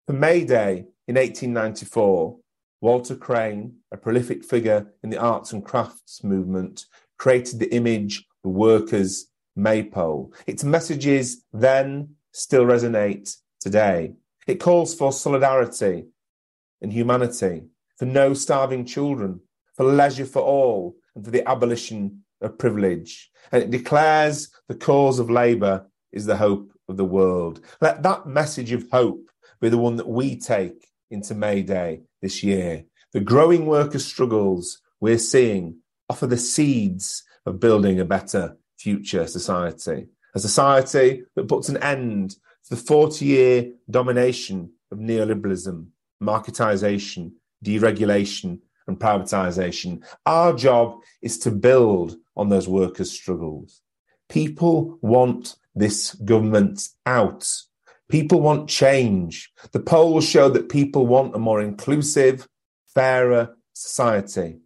For May Day in 1894, Walter Crane, a prolific figure in the arts and crafts movement, created the image the workers' maypole. Its messages then still resonate today. It calls for solidarity and humanity, for no starving children, for leisure for all, and for the abolition of privilege. And it declares the cause of labour is the hope of the world. Let that message of hope be the one that we take into May Day this year. The growing worker struggles we're seeing offer the seeds of building a better future society. A society that puts an end to the 40 year domination of neoliberalism, marketization, deregulation, and privatization. Our job is to build on those workers' struggles. People want this government out. People want change. The polls show that people want a more inclusive, fairer society.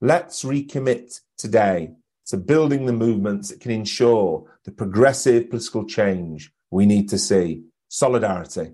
Let's recommit today to building the movements that can ensure the progressive political change we need to see. Solidarity.